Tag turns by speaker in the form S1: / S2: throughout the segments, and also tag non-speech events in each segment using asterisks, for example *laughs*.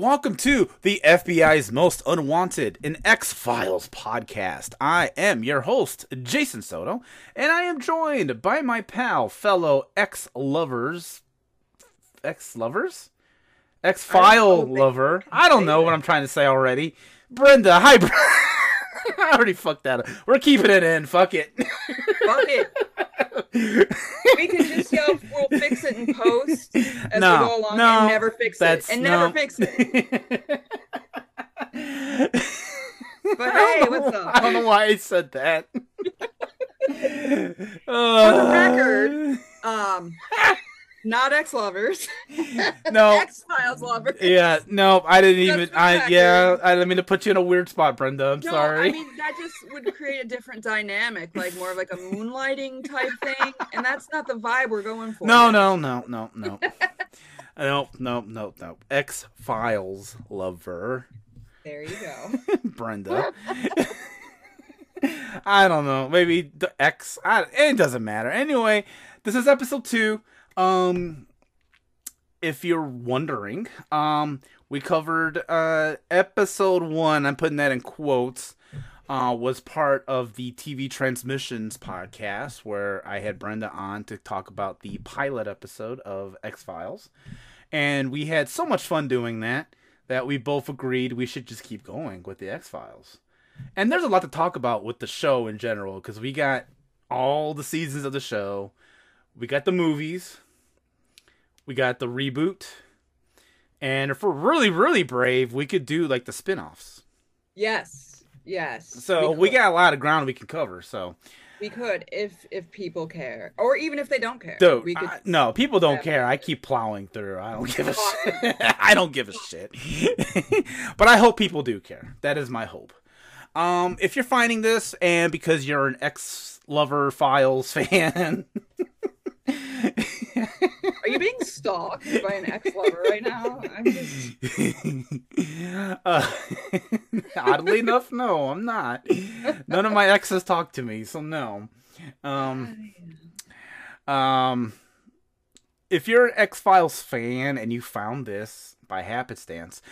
S1: Welcome to the FBI's Most Unwanted, an X Files podcast. I am your host, Jason Soto, and I am joined by my pal, fellow X lovers. X lovers? X File lover. I don't know what I'm trying to say already. Brenda. Hi, Brenda. *laughs* *laughs* I already fucked that up. We're keeping it in. Fuck it.
S2: Fuck it. *laughs* we can just yell, we'll fix it in post as
S1: No,
S2: we go along
S1: no,
S2: and never fix it. And
S1: no.
S2: never fix it. *laughs* But hey, what's up?
S1: I don't know why I said that.
S2: For the
S1: Uh,
S2: record, um, not ex lovers, *laughs*
S1: no,
S2: X Files lovers.
S1: yeah, no, I didn't even. I yeah, I didn't mean to put you in a weird spot, Brenda. I'm
S2: No,
S1: sorry.
S2: I mean that just would create a different dynamic, like more of like a moonlighting type thing, and that's not the vibe we're going for.
S1: no, no, no, no, no, *laughs* no, no, no, no. X Files lover,
S2: There you go. *laughs*
S1: Brenda. I don't know. Maybe the X. I, it doesn't matter. Anyway, this is episode two. Um, if you're wondering, um, we covered uh episode one. I'm putting that in quotes. Uh, was part of the TV Transmissions podcast where I had Brenda on to talk about the pilot episode of X Files, and we had so much fun doing that that we both agreed we should just keep going with the X Files. And there's a lot to talk about with the show in general because we got all the seasons of the show, we got the movies, we got the reboot, and if we're really really brave, we could do like the spin-offs.
S2: Yes, yes.
S1: So we,
S2: could.
S1: got a lot of ground we can cover. So,
S2: We could if if people care, or even if they don't care.
S1: dude,
S2: we could.
S1: I- no, people don't
S2: Yeah.
S1: care. I keep plowing through. I don't give a shit. *laughs* I don't give a shit. *laughs* but I hope people do care. That is my hope. Um, if you're finding this and because you're an ex lover files *laughs* fan,
S2: Are you being stalked by an ex lover right now? I'm just.
S1: uh, *laughs* oddly enough, no, I'm not. None of my exes talk to me, so no. Um, um, if you're an X Files fan and you found this by happenstance,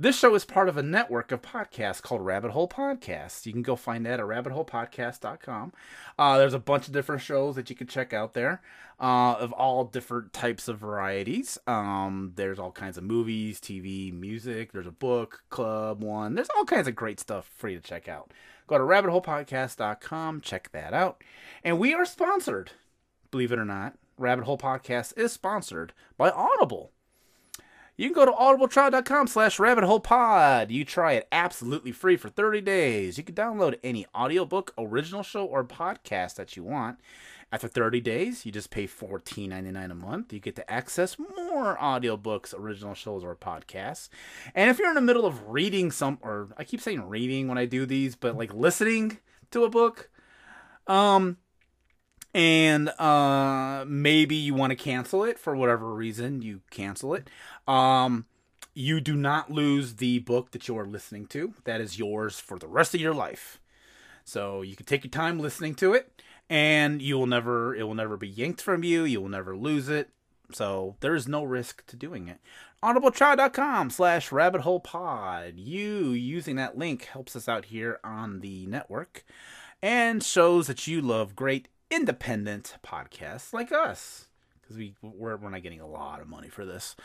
S1: this show is part of a network of podcasts called Rabbit Hole Podcasts. You can go find that at rabbitholepodcast.com. Uh, there's a bunch of different shows that you can check out there uh, of all different types of varieties. Um, there's all kinds of movies, TV, music. There's a book club one. There's all kinds of great stuff for you to check out. Go to rabbitholepodcast.com, check that out. And we are sponsored, believe it or not. Rabbit Hole Podcast is sponsored by Audible. You can go to audibletrial.com slash rabbit hole pod. You try it absolutely free for 30 days. You can download any audiobook, original show, or podcast that you want. After 30 days, you just pay $14.99 a month. You get to access more audiobooks, original shows, or podcasts. And if you're in the middle of reading some, or I keep saying reading when I do these, but like listening to a book, um, and uh maybe you want to cancel it for whatever reason you cancel it. Um you do not lose the book that you are listening to that is yours for the rest of your life. So you can take your time listening to it and you will never it will never be yanked from you you will never lose it. So there is no risk to doing it. Audibletrial.com slash rabbit hole pod. You using that link helps us out here on the network and shows that you love great independent podcasts like us because we we're, we're not getting a lot of money for this.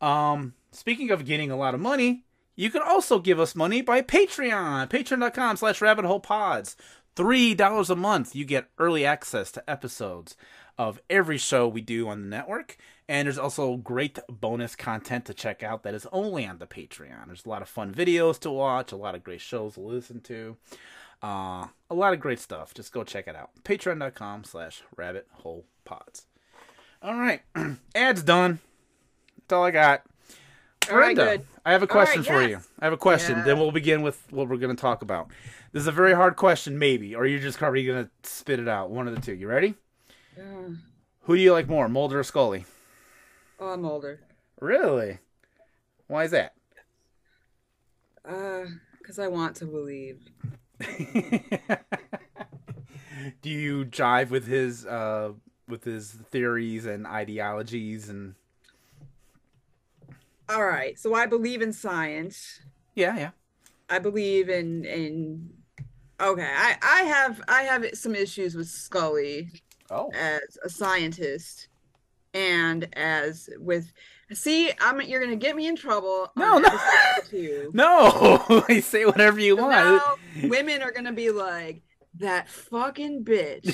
S1: Um speaking of getting a lot of money you can also give us money by patreon patreon.com slash rabbit hole pods. Three dollars a month you get early access to episodes of every show we do on the network. And there's also great bonus content to check out that is only on the patreon. There's a lot of fun videos to watch a lot of great shows to listen to uh, a lot of great stuff. Just go check it out. Patreon.com slash rabbit hole pods. All right. *clears throat* Ads done. That's all I got.
S2: All right,
S1: Brenda,
S2: good.
S1: I have a question for
S2: yes.
S1: you. I have a question.
S2: Yeah.
S1: Then we'll begin with what we're going to talk about. This is a very hard question, maybe, or you're just probably going to spit it out. One of the two. You ready?
S2: Uh,
S1: Who do you like more, Mulder or Scully?
S2: oh, I'm older.
S1: Really? Why is that?
S2: Uh, because I want to believe. *laughs*
S1: do you jive with his uh with his theories and ideologies and
S2: all right. So I believe in science.
S1: Yeah, yeah.
S2: I believe in in okay. I I have I have some issues with Scully
S1: Oh.
S2: as a scientist and as with see I'm you're gonna get me in trouble
S1: No, no. *laughs* No, *laughs* say whatever you
S2: So
S1: want.
S2: now women are gonna be like that fucking bitch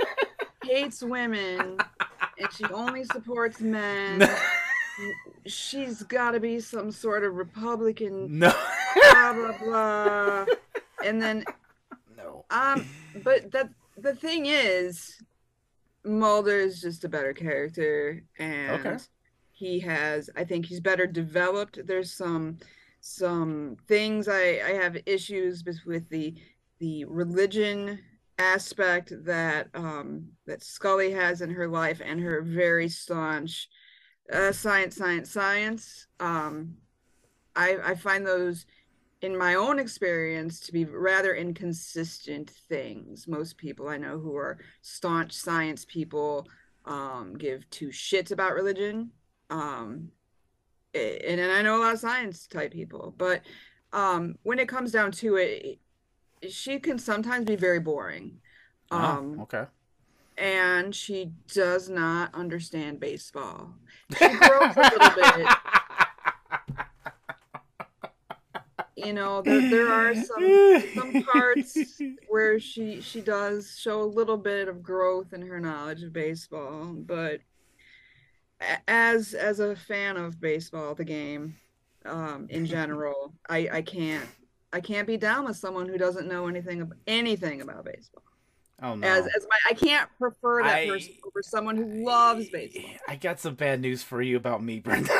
S2: *laughs* hates women and she only supports men she's got to be some sort of republican
S1: no.
S2: blah blah blah and then
S1: no.
S2: um but that the thing is mulder is just a better character and
S1: Okay.
S2: He has i think he's better developed. There's some some things i i have issues with, the the religion aspect that um that scully has in her life and her very staunch uh science science science. Um i i find those in my own experience to be rather inconsistent things. Most people i know who are staunch science people um give two shits about religion um and, and i know a lot of science type people but um when it comes down to it she can sometimes be very boring. Um
S1: oh, okay.
S2: and she does not understand baseball. She *laughs* grows a little bit. You know there, there are some some parts where she she does show a little bit of growth in her knowledge of baseball but as as a fan of baseball the game um in *laughs* general i i can't i can't be down with someone who doesn't know anything of anything about baseball
S1: Oh no.
S2: as as my i can't prefer that
S1: I-
S2: person over someone who loves baseball
S1: I got some bad news for you about me, Brenda.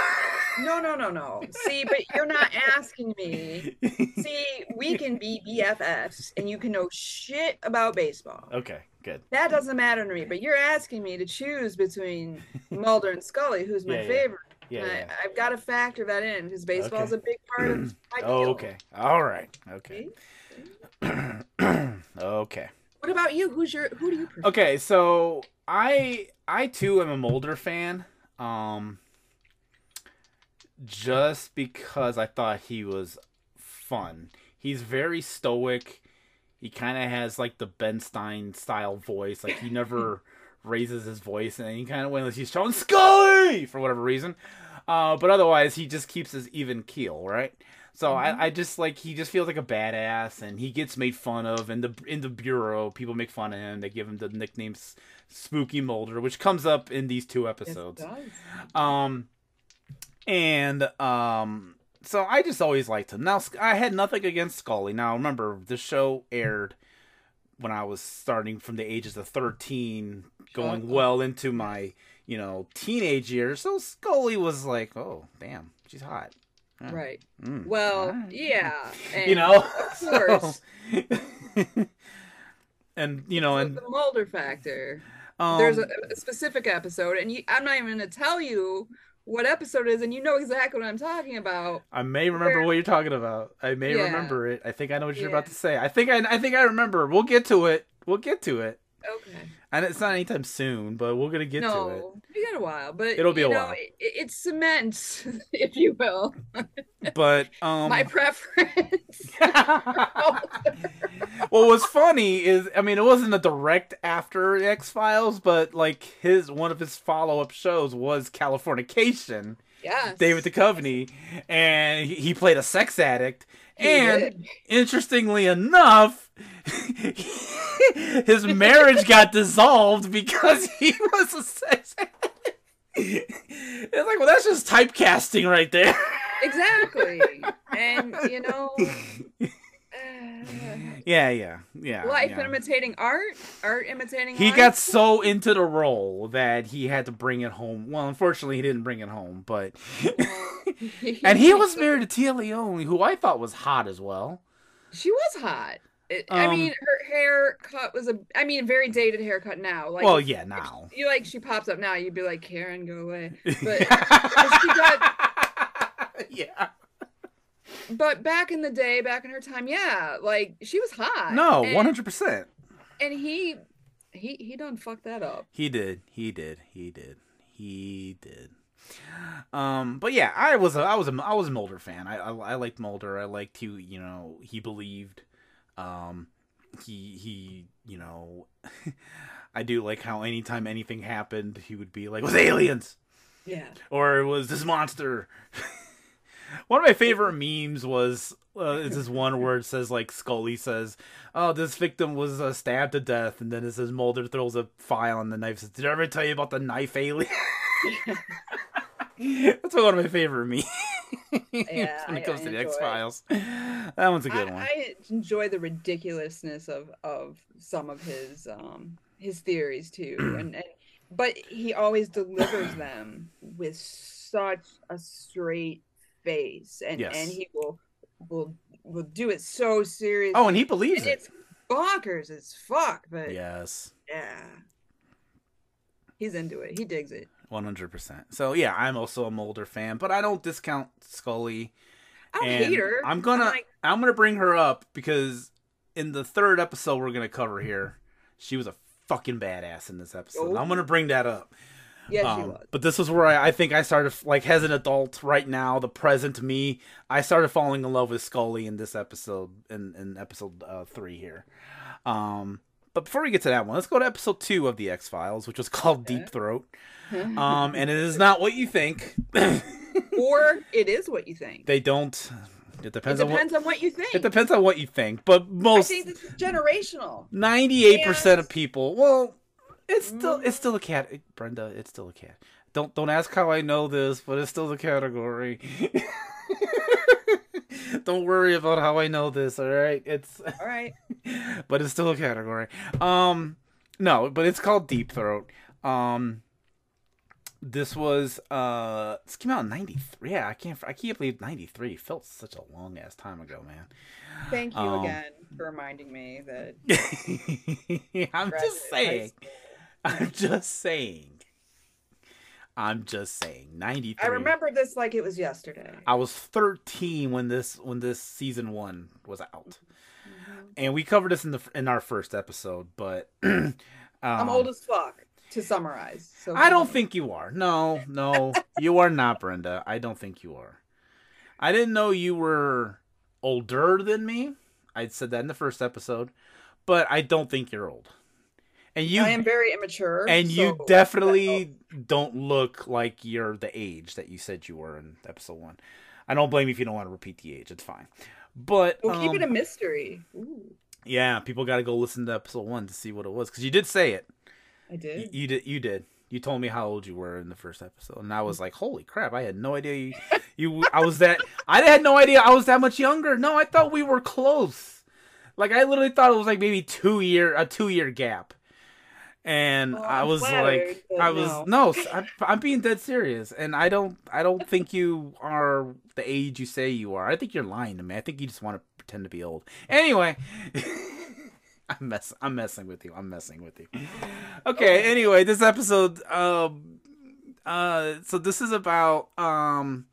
S2: No no no no see but you're not asking me *laughs* see we can be bffs and you can know shit about baseball
S1: okay, good.
S2: That doesn't matter to me, but you're asking me to choose between *laughs* Mulder and Scully, who's my
S1: Yeah, yeah.
S2: favorite.
S1: Yeah. Yeah.
S2: I, I've got to factor that in because baseball is a big part of *clears throat* my
S1: Oh, okay. All right. Okay. *clears throat* Okay.
S2: What about you? Who's your who do you prefer?
S1: Okay, so I I too am a Mulder fan. Um just because I thought he was fun. He's very stoic. He kind of has like the Ben Stein style voice. Like he *laughs* never raises his voice and he kind of when he's showing Scully for whatever reason. Uh, but otherwise he just keeps his even keel, right? So
S2: Mhm.
S1: I, I just like he just feels like a badass and he gets made fun of in the in the bureau people make fun of him they give him the nickname Spooky Mulder which comes up in these two episodes
S2: does.
S1: um and um so I just always liked him now I had nothing against Scully now remember the show aired when I was starting from the ages of 13 going well into my you know teenage years so Scully was like oh damn she's hot Yeah.
S2: Right.
S1: Mm,
S2: Well, yeah. *laughs* And
S1: you know
S2: of course.
S1: so- *laughs* and you know
S2: so
S1: and
S2: the Mulder factor.
S1: um,
S2: There's a, a specific episode, and you, I'm not even going to tell you what episode it is, and you know exactly what I'm talking about.
S1: i may remember
S2: where-
S1: what you're talking about. I may
S2: Yeah.
S1: remember it. I think i know what you're about to say. I think i i think i remember. We'll get to it. We'll get to it
S2: Okay.
S1: and it's not anytime soon but we're gonna get to it
S2: no, we got a while, but
S1: It'll be a
S2: know,
S1: while.
S2: It, it's cement, *laughs* if you will.
S1: but *laughs* um
S2: My preference. *laughs*
S1: what was funny is i mean it wasn't a direct after x files but like his one of his follow-up shows was californication
S2: yes.
S1: david Duchovny, and he- he played a sex addict
S2: He
S1: and
S2: did.
S1: interestingly enough, *laughs* his marriage got dissolved because he was a sex. It's like, well, that's just typecasting right there.
S2: exactly, and you *laughs* know, uh,
S1: Yeah, yeah, yeah.
S2: life
S1: yeah.
S2: imitating art, art imitating.
S1: He
S2: life.
S1: got so into the role that he had to bring it home. Well, unfortunately, he didn't bring it home, but *laughs* and he was married to Téa Leoni, who I thought was hot as well.
S2: She was hot. I
S1: Um,
S2: mean, her haircut was a. I mean, very dated haircut now. Like,
S1: well, yeah, now.
S2: you like, she pops up now. You'd be like, Karen, go away. *laughs* But she *laughs*
S1: yeah.
S2: but back in the day, back in her time, yeah, like she was hot.
S1: No, one hundred percent.
S2: And he, he, he done fucked that up.
S1: He did. He did. He did. He did. Um, but yeah, I was a, I was a, I was a Mulder fan. I, I, I liked Mulder. I liked who you know he believed. Um, he he you know, *laughs* I do like how anytime anything happened, he would be like, "It was aliens."
S2: Yeah.
S1: Or it was this monster. *laughs* One of my favorite memes was uh, is this one where it says like Scully says, "Oh, this victim was uh, stabbed to death," and then it says Mulder throws a file on the knife. Says, "Did I ever tell you about the knife alien?" *laughs* That's one of my favorite memes
S2: Yeah,
S1: when it comes
S2: I
S1: to the. X Files. *laughs* That one's a good
S2: I,
S1: one.
S2: I enjoy the ridiculousness of of some of his um his theories too, *clears throat* and, and but he always delivers them with such a straight face, and
S1: Yes.
S2: and he will will will do it so serious.
S1: oh, and he believes
S2: and
S1: it.
S2: it's bonkers as fuck, but
S1: Yes.
S2: yeah, he's into it. He digs it.
S1: One hundred percent. So yeah, I'm also a Mulder fan, but I don't discount Scully.
S2: I don't
S1: and
S2: hate her.
S1: I'm gonna
S2: like,
S1: I'm gonna bring her up because in the third episode we're gonna cover here, she was a fucking badass in this episode.
S2: Oh.
S1: I'm gonna bring that up.
S2: yeah, she
S1: Um,
S2: was.
S1: but this is where I, I think I started like as an adult right now, the present me, I started falling in love with Scully in this episode in, in episode uh, three here. Um but before we get to that one, let's go to episode two of the X Files, which was called. Deep Throat. *laughs* Um, and it is not what you think. *laughs*
S2: or it is what you think.
S1: they don't. It
S2: It
S1: depends, on what.
S2: depends on what you think.
S1: It depends on what you think, but
S2: I
S1: most
S2: think this is generational.
S1: ninety-eight percent of people. Well, it's still
S2: Mm.
S1: it's still a cat, Brenda. It's still a cat. Don't don't ask how I know this, but it's still the category. *laughs* don't worry about how I know this. All right, it's
S2: All right. *laughs*
S1: but it's still a category. Um, no, but it's called Deep Throat. Um, this was uh, this came out in '93. Yeah, I can't I can't believe '93 felt such a long ass time ago, man.
S2: Thank you
S1: Um,
S2: again for reminding me that. *laughs*
S1: I'm just saying. I'm just saying. I'm just saying. 93.
S2: I remember this like it was yesterday.
S1: I was 13 when this when this season 1 was out.
S2: Mhm.
S1: And we covered this in the in our first episode, but *clears throat* um,
S2: I'm old as fuck. To summarize, so
S1: I don't think you are. No, no, you are not, Brenda. I don't think you are. I didn't know you were older than me. I said that in the first episode, but I don't think you're old. And you
S2: I am very immature,
S1: and you definitely don't look like you're the age that you said you were in episode one. I don't blame you if you don't want to repeat the age. It's fine. But
S2: We'll keep it a
S1: um,
S2: mystery. Ooh,
S1: yeah, people got to go listen to episode one to see what it was because you did say it.
S2: I did.
S1: you did. You did. You told me how old you were in the first episode, and I was like, "Holy crap! I had no idea you. you I was that. I had no idea I was that much younger. No, I thought we were close. Like I literally thought it was like maybe two year a two year gap." And
S2: Oh,
S1: I was like, I was
S2: no.
S1: no, I'm, I'm being dead serious, and I don't, I don't think you are the age you say you are. I think you're lying to me. I think you just want to pretend to be old. Anyway, *laughs* *laughs* I'm mess, I'm messing with you. I'm messing with you. *laughs* Okay. Anyway, this episode, um, uh, so this is about, um,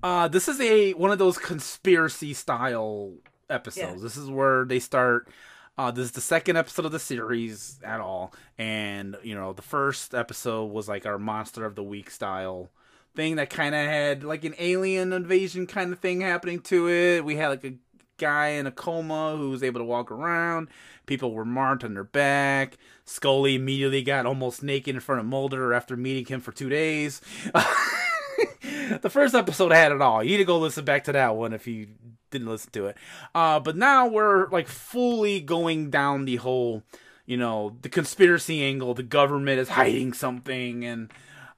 S1: uh, this is a one of those conspiracy style episodes.
S2: Yeah.
S1: This is where they start. Uh, this is the second episode of the series at all, and you know the first episode was like our monster of the week style thing that kind of had like an alien invasion kind of thing happening to it. We had like a guy in a coma who was able to walk around. People were marked on their back. Scully immediately got almost naked in front of Mulder after meeting him for two days. *laughs* the first episode had it all. You need to go listen back to that one if you didn't listen to it. Uh, but now we're like fully going down the whole, you know, the conspiracy angle. The government is hiding something, and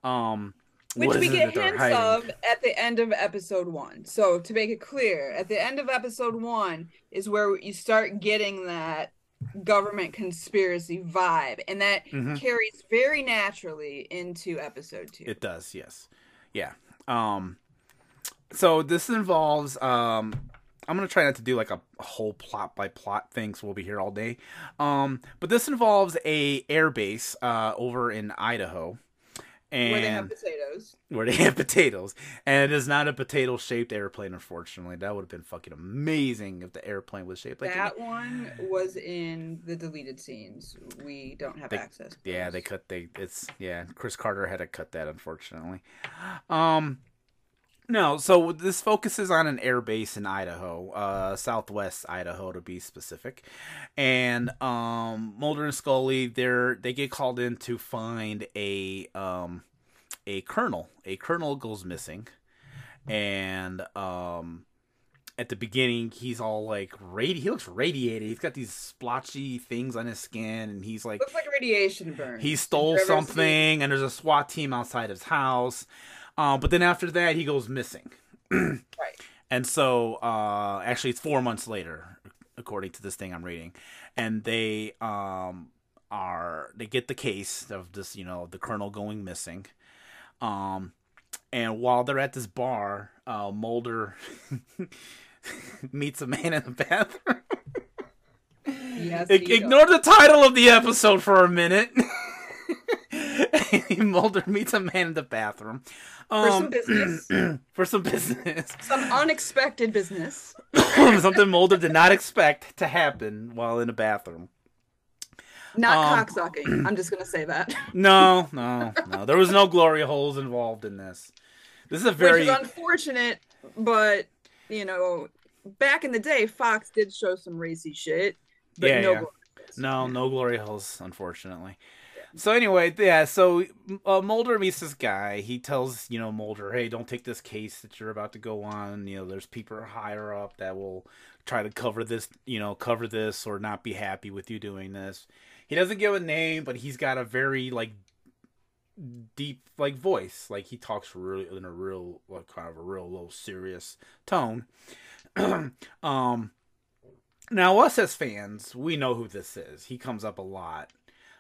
S1: um,
S2: Which we get hints of at the end of episode one. So to make it clear, at the end of episode one is where you start getting that government conspiracy vibe, and that
S1: Mhm.
S2: carries very naturally into episode two.
S1: It does, yes. Yeah. Um so this involves um I'm gonna try not to do like a, a whole plot by plot thing, so we'll be here all day. Um, but this involves a air base uh, over in Idaho, and
S2: Where they have potatoes.
S1: where they *laughs* have potatoes, and it is not a potato-shaped airplane. Unfortunately, that would have been fucking amazing if the airplane was shaped like
S2: that one was in the deleted scenes. We don't have
S1: They-
S2: access.
S1: Yeah,
S2: those.
S1: they cut they it's yeah, Chris Carter had to cut that unfortunately. Um no, so this focuses on an air base in Idaho, uh southwest Idaho to be specific. And um Mulder and Scully they're they get called in to find a um a colonel. A colonel goes missing. And um at the beginning he's all like radi he looks radiated. He's got these splotchy things on his skin and he's like
S2: Looks like radiation burn.
S1: he stole something and there's a SWAT team outside his house. Um, but then after that he goes missing. *clears throat*
S2: Right.
S1: And so uh actually it's 4 months later according to this thing I'm reading. And they um are they get the case of this, you know, the colonel going missing. Um and while they're at this bar, uh Mulder *laughs* *laughs* meets a man in the bathroom. *laughs*
S2: Yes, he
S1: ignore the title of the episode for a minute. *laughs* Mulder meets a man in the bathroom.
S2: For some
S1: Um,
S2: business. *clears throat*
S1: for some business.
S2: Some unexpected business. *clears throat*
S1: Something Mulder did not expect to happen while in a bathroom.
S2: Not
S1: Um,
S2: cocksucking. *clears throat* I'm just gonna say that.
S1: No, no, no. There was no glory holes involved in this. This is a
S2: Which
S1: very
S2: is unfortunate, but you know, back in the day, Fox did show some racy shit. But
S1: Yeah,
S2: no
S1: yeah.
S2: glory.
S1: No, no glory holes, unfortunately. So anyway, yeah. So uh, Mulder meets this guy. He tells you know Mulder, "Hey, don't take this case that you're about to go on. You know, there's people higher up that will try to cover this. You know, cover this or not be happy with you doing this." He doesn't give a name, but he's got a very like deep like voice. Like he talks really in a real like kind of a real low serious tone. *clears throat* um now us as fans, we know who this is. He comes up a lot.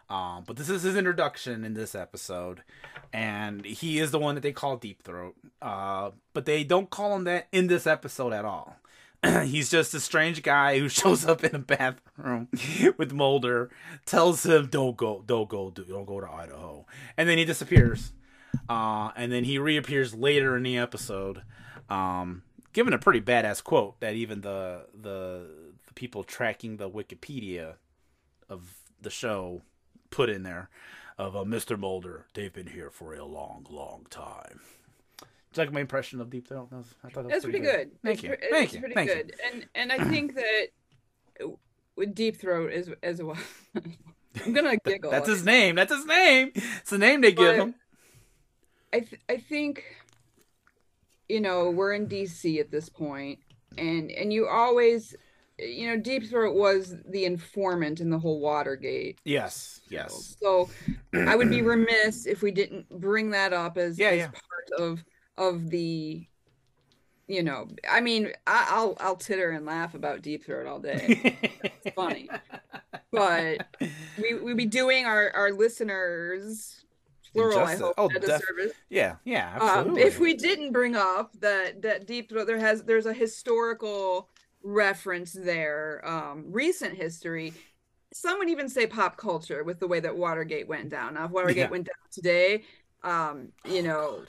S1: Um, but this is his introduction in this episode, and he is the one that they call Deep Throat. Uh, but they don't call him that in this episode at all. *clears throat* He's just a strange guy who *laughs* shows up in a bathroom *laughs* with Mulder, tells him, "Don't go, don't go, don't go to Idaho," and then he disappears. Uh, and then he reappears later in the episode, um, giving a pretty badass quote that even the the the people tracking the Wikipedia of the show put in there of uh, Mr. Mulder. They've been here for a long, long time. You like my impression of Deep Throat? That was, I thought that was
S2: That's pretty good.
S1: Thank
S2: it's
S1: you.
S2: pre-
S1: Thank
S2: it's
S1: you.
S2: pretty
S1: Thank you.
S2: good. And and I think *laughs* that with Deep Throat as as well. I'm gonna giggle.
S1: That's his name. That's his name. It's the name they give him.
S2: I th- I think you know we're in DC at this point, and and you always you know Deep Throat was the informant in the whole Watergate.
S1: Yes. Yes.
S2: So I would be remiss if we didn't bring that up as,
S1: Yeah,
S2: as
S1: yeah.
S2: part of of the you know I mean I, I'll I'll titter and laugh about Deep Throat all day. It's *laughs* funny. But we we be doing our our listeners plural I hope
S1: Oh,
S2: a
S1: def-
S2: disservice.
S1: yeah. Yeah.
S2: Um, if we didn't bring up that that deep throat there has there's a historical reference there um recent history some would even say pop culture with the way that watergate went down now if watergate
S1: Yeah.
S2: went down today um you know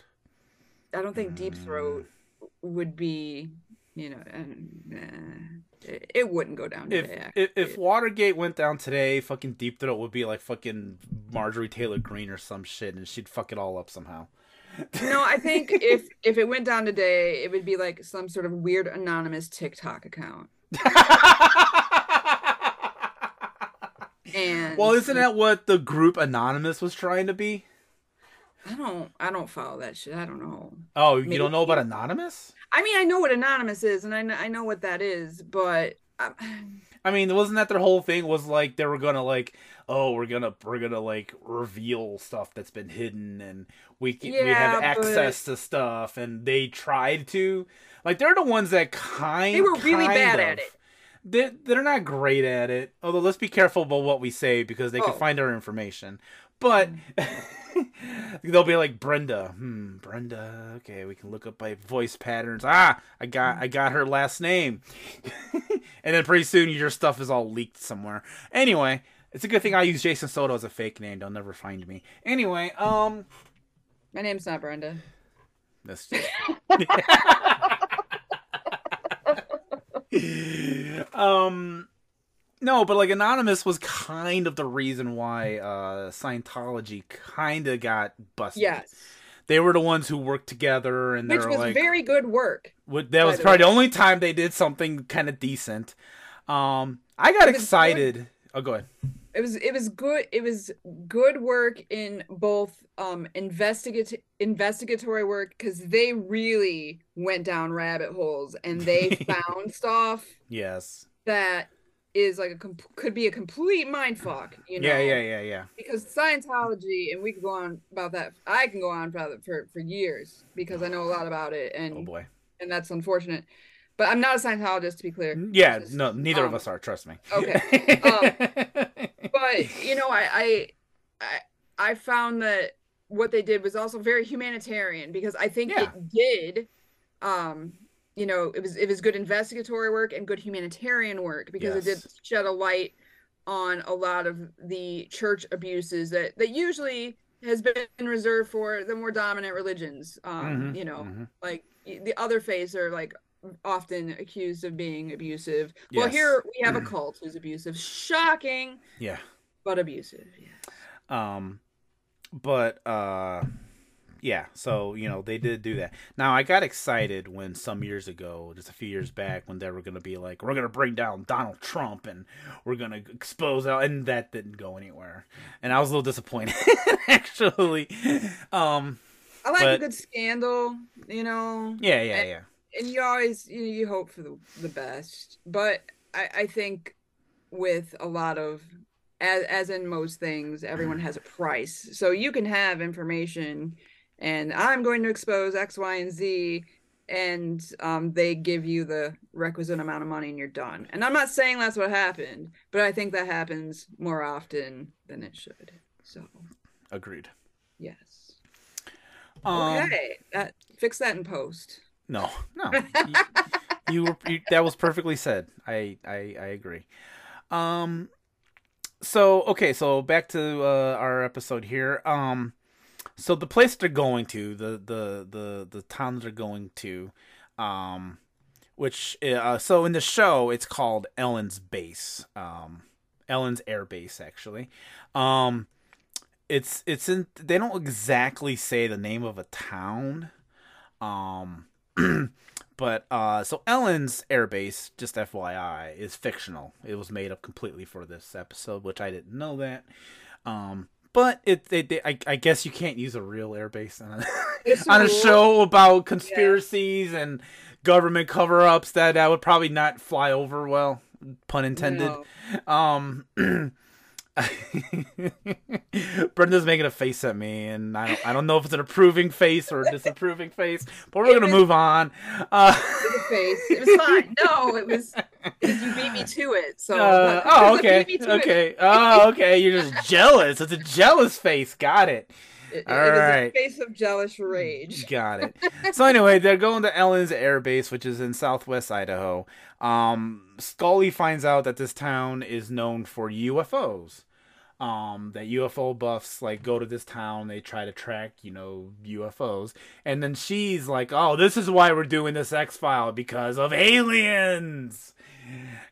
S2: i don't think deep throat
S1: Mm.
S2: would be you know uh, it, it wouldn't go down
S1: if,
S2: today
S1: if if Watergate went down today, fucking Deep Throat would be like fucking Marjorie Taylor Greene or some shit, and she'd fuck it all up somehow.
S2: no i think *laughs* if if it went down today it would be like some sort of weird anonymous tiktok account *laughs* and
S1: well, isn't that what the group Anonymous was trying to be?
S2: I don't I don't follow that shit. I don't know.
S1: Oh, you don't know about Anonymous?
S2: I mean, I know what anonymous is, and I know, I know what that is, but um,
S1: I mean, wasn't that their whole thing? Was like they were gonna like, oh, we're gonna we're gonna like reveal stuff that's been hidden, and we can, we have
S2: Yeah, but-
S1: access to stuff, and they tried to, like, they're the ones that kind
S2: They were really bad
S1: of-
S2: at it.
S1: They they're not great at it. Although let's be careful about what we say because they can
S2: Oh. Mm.
S1: find our information. But *laughs* they'll be like Brenda. Hmm, Brenda. Okay, we can look up by voice patterns. Ah, I got I got her last name. *laughs* and then pretty soon your stuff is all leaked somewhere. Anyway, it's a good thing I use Jason Soto as a fake name. They'll never find me. Anyway, um
S2: My name's not Brenda.
S1: That's *laughs* just... um no, but like Anonymous was kind of the reason why uh Scientology kind of got busted.
S2: Yes.
S1: They were the ones who worked together and they
S2: Which was
S1: like
S2: very good work.
S1: What, that was
S2: the
S1: probably the only time they did something kind of decent. Um, I got excited. Oh, go ahead.
S2: It was it was good it was good work in both um investigative investigatory work because they really went down rabbit holes and they *laughs* found stuff
S1: Yes.
S2: that is like a com- could be a complete mind fuck, you know.
S1: Yeah, yeah, yeah, yeah.
S2: because Scientology, and we could go on about that. I can go on about for for years because I know a lot about it, and
S1: Oh boy.
S2: and that's unfortunate. But I'm not a Scientologist, to be clear.
S1: Yeah,
S2: Just,
S1: no, neither of
S2: um,
S1: us are. Trust me.
S2: okay, *laughs* um, But you know, I, I I I found that what they did was also very humanitarian because I think
S1: Yeah.
S2: it did, um, you know, it was it was good investigatory work and good humanitarian work because it did shed a light on a lot of the church abuses that that usually has been reserved for the more dominant religions. Um,
S1: Mhm,
S2: you know,
S1: mhm.
S2: like the other faiths are like often accused of being abusive. Well, here we have a *clears throat* cult who's abusive. Shocking,
S1: Yeah.
S2: but abusive. Yes.
S1: Um, but uh, yeah. So you know they did do that. Now I got excited when some years ago, just a few years back, when they were gonna be like, we're gonna bring down Donald Trump and we're gonna expose out, and that didn't go anywhere. And I was a little disappointed, *laughs* actually. Um,
S2: I like
S1: But-
S2: a good scandal, you know.
S1: yeah, yeah,
S2: And-
S1: yeah.
S2: And you always you know, you hope for the, the best. But I, I think with a lot of as as in most things, everyone has a price. So you can have information and I'm going to expose X, Y, and Z and um, they give you the requisite amount of money and you're done. And I'm not saying that's what happened, but I think that happens more often than it should. So
S1: Agreed.
S2: yes.
S1: Um,
S2: Okay, that fix that in post.
S1: No, no. *laughs* you, you were you, that was perfectly said. I, I I agree. Um so okay, so back to uh, our episode here. Um so the place they're going to, the the the the town they're going to um which uh, so in the show it's called Ellens base. Um Ellens air base actually. Um it's it's in they don't exactly say the name of a town. Um *clears throat* but uh so Ellens airbase, just FYI, is fictional. It was made up completely for this episode, which I didn't know that. Um but it, they, they I, I guess you can't use a real airbase *laughs* on a, on a show about conspiracies and government cover-ups that that would probably not fly over well, pun intended.
S2: No.
S1: Um, *clears throat* *laughs* Brenda's making a face at me, and I don't, I don't know if it's an approving face or a disapproving face, but we're gonna
S2: was-
S1: move on. Uh,
S2: face. It was fine. No, it was *laughs* because you beat me to it. So
S1: uh, oh, *laughs* okay,
S2: beat me to it,
S1: okay, oh, okay. You're just jealous. It's a jealous face. Got it.
S2: It,
S1: All
S2: it is
S1: right.
S2: a face of jealous rage.
S1: Got it. *laughs* so anyway, they're going to Ellens Air Base, which is in Southwest Idaho. Um, Scully finds out that this town is known for UFOs. Um, that UFO buffs like go to this town, they try to track, you know, UFOs, and then she's like, "Oh, this is why we're doing this X file because of aliens."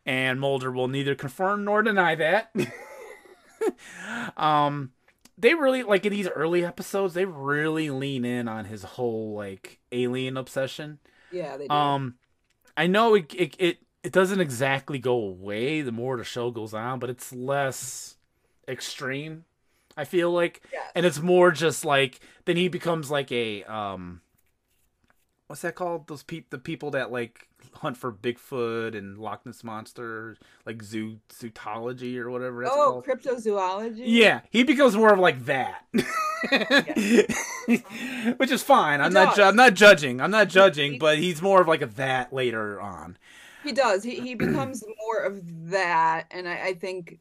S1: And Mulder will neither confirm nor deny that. *laughs* um, they really like in these early episodes they really lean in on his whole like alien obsession.
S2: Yeah, they do.
S1: um i know it it it, it doesn't exactly go away the more the show goes on but it's less extreme i feel like. And it's more just like then he becomes like a um what's that called? Those peop the people that like hunt for bigfoot and loch ness monster like zoo zootology or whatever it's
S2: oh,
S1: called
S2: cryptozoology.
S1: yeah, he becomes more of like that, *laughs* which is fine. I'm
S2: He
S1: not. I'm not judging. I'm not judging,
S2: He-
S1: but he's more of like a that later on.
S2: he does. He he becomes more of that, and I, I think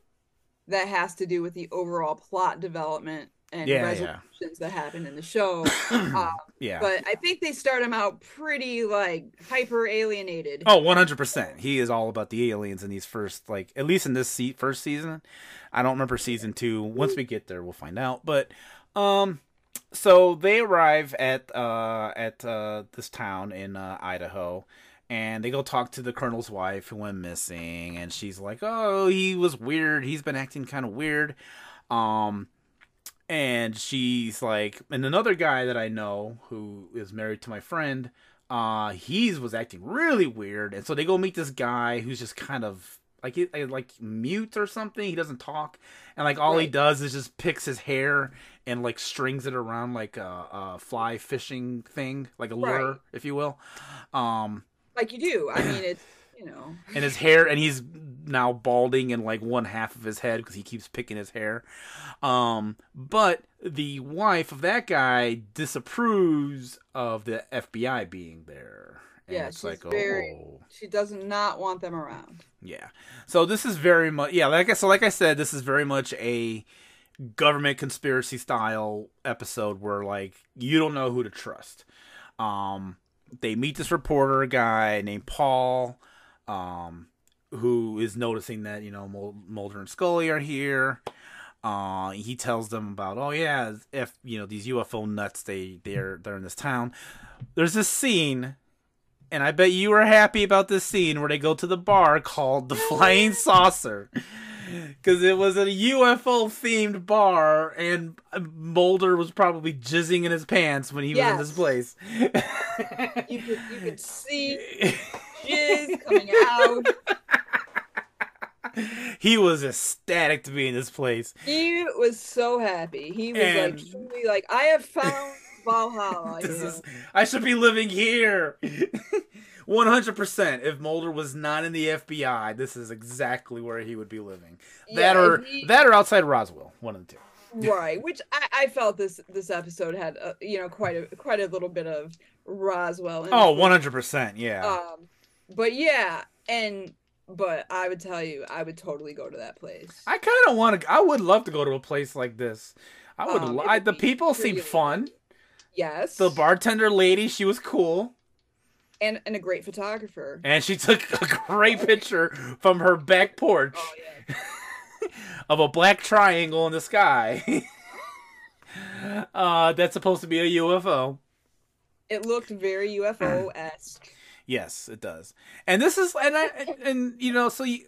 S2: that has to do with the overall plot development and
S1: Yeah, yeah.
S2: that happen in the show. *clears throat* uh,
S1: Yeah.
S2: but I think they start him out pretty like hyper alienated.
S1: oh, 100. percent He is all about the aliens in these first, like at least in this se- first season. I don't remember season two. Once we get there, we'll find out. But um, so they arrive at uh, at uh, this town in uh, Idaho, and they go talk to the colonel's wife who went missing, and she's like, "Oh, he was weird. He's been acting kind of weird." Um, and she's like, and another guy that I know who is married to my friend, uh, he was acting really weird, and so they go meet this guy who's just kind of like like mute or something. He doesn't talk, and like all right. he does is just picks his hair and like strings it around like a, a fly fishing thing, like a lure, right. if you will. Um,
S2: like you do. I mean, it's you know.
S1: And his hair, and he's now balding in like one half of his head because he keeps picking his hair. Um, but the wife of that guy disapproves of the FBI being there.
S2: And yeah, it's like, very, oh. She does not want them around.
S1: Yeah. So this is very much yeah, like I so like I said, this is very much a government conspiracy style episode where like you don't know who to trust. Um they meet this reporter guy named Paul um who is noticing that, you know, Mulder and Scully are here. Uh, he tells them about, oh yeah, if you know these UFO nuts, they they're they're in this town. There's this scene and I bet you were happy about this scene where they go to the bar called the *laughs* Flying Saucer. Because it was a UFO themed bar, and Mulder was probably jizzing in his pants when he yes. was in this place. *laughs*
S2: you, could, you could see *laughs* jizz coming out. *laughs*
S1: He was ecstatic to be in this place.
S2: He was so happy. He was and... like truly like, I have found *laughs* Valhalla.
S1: this is, I should be living here. *laughs* 100%. If Mulder was not in the FBI, this is exactly where he would be living. That yeah, or he, that or outside Roswell, one of the
S2: two. Right, which I, I felt this this episode had a, you know quite a quite a little bit of Roswell.
S1: oh, 100%, yeah.
S2: Um but yeah, and but I would tell you I would totally go to that place.
S1: I kind of want to I would love to go to a place like this. I would um, I, the people seem fun.
S2: Yes.
S1: The bartender lady, she was cool.
S2: And and a great photographer.
S1: And she took a great picture from her back porch oh, yeah. *laughs* of a black triangle in the sky. *laughs* uh, that's supposed to be a UFO.
S2: It looked very UFO esque.
S1: Yes, it does. And this is and I and, you know so you,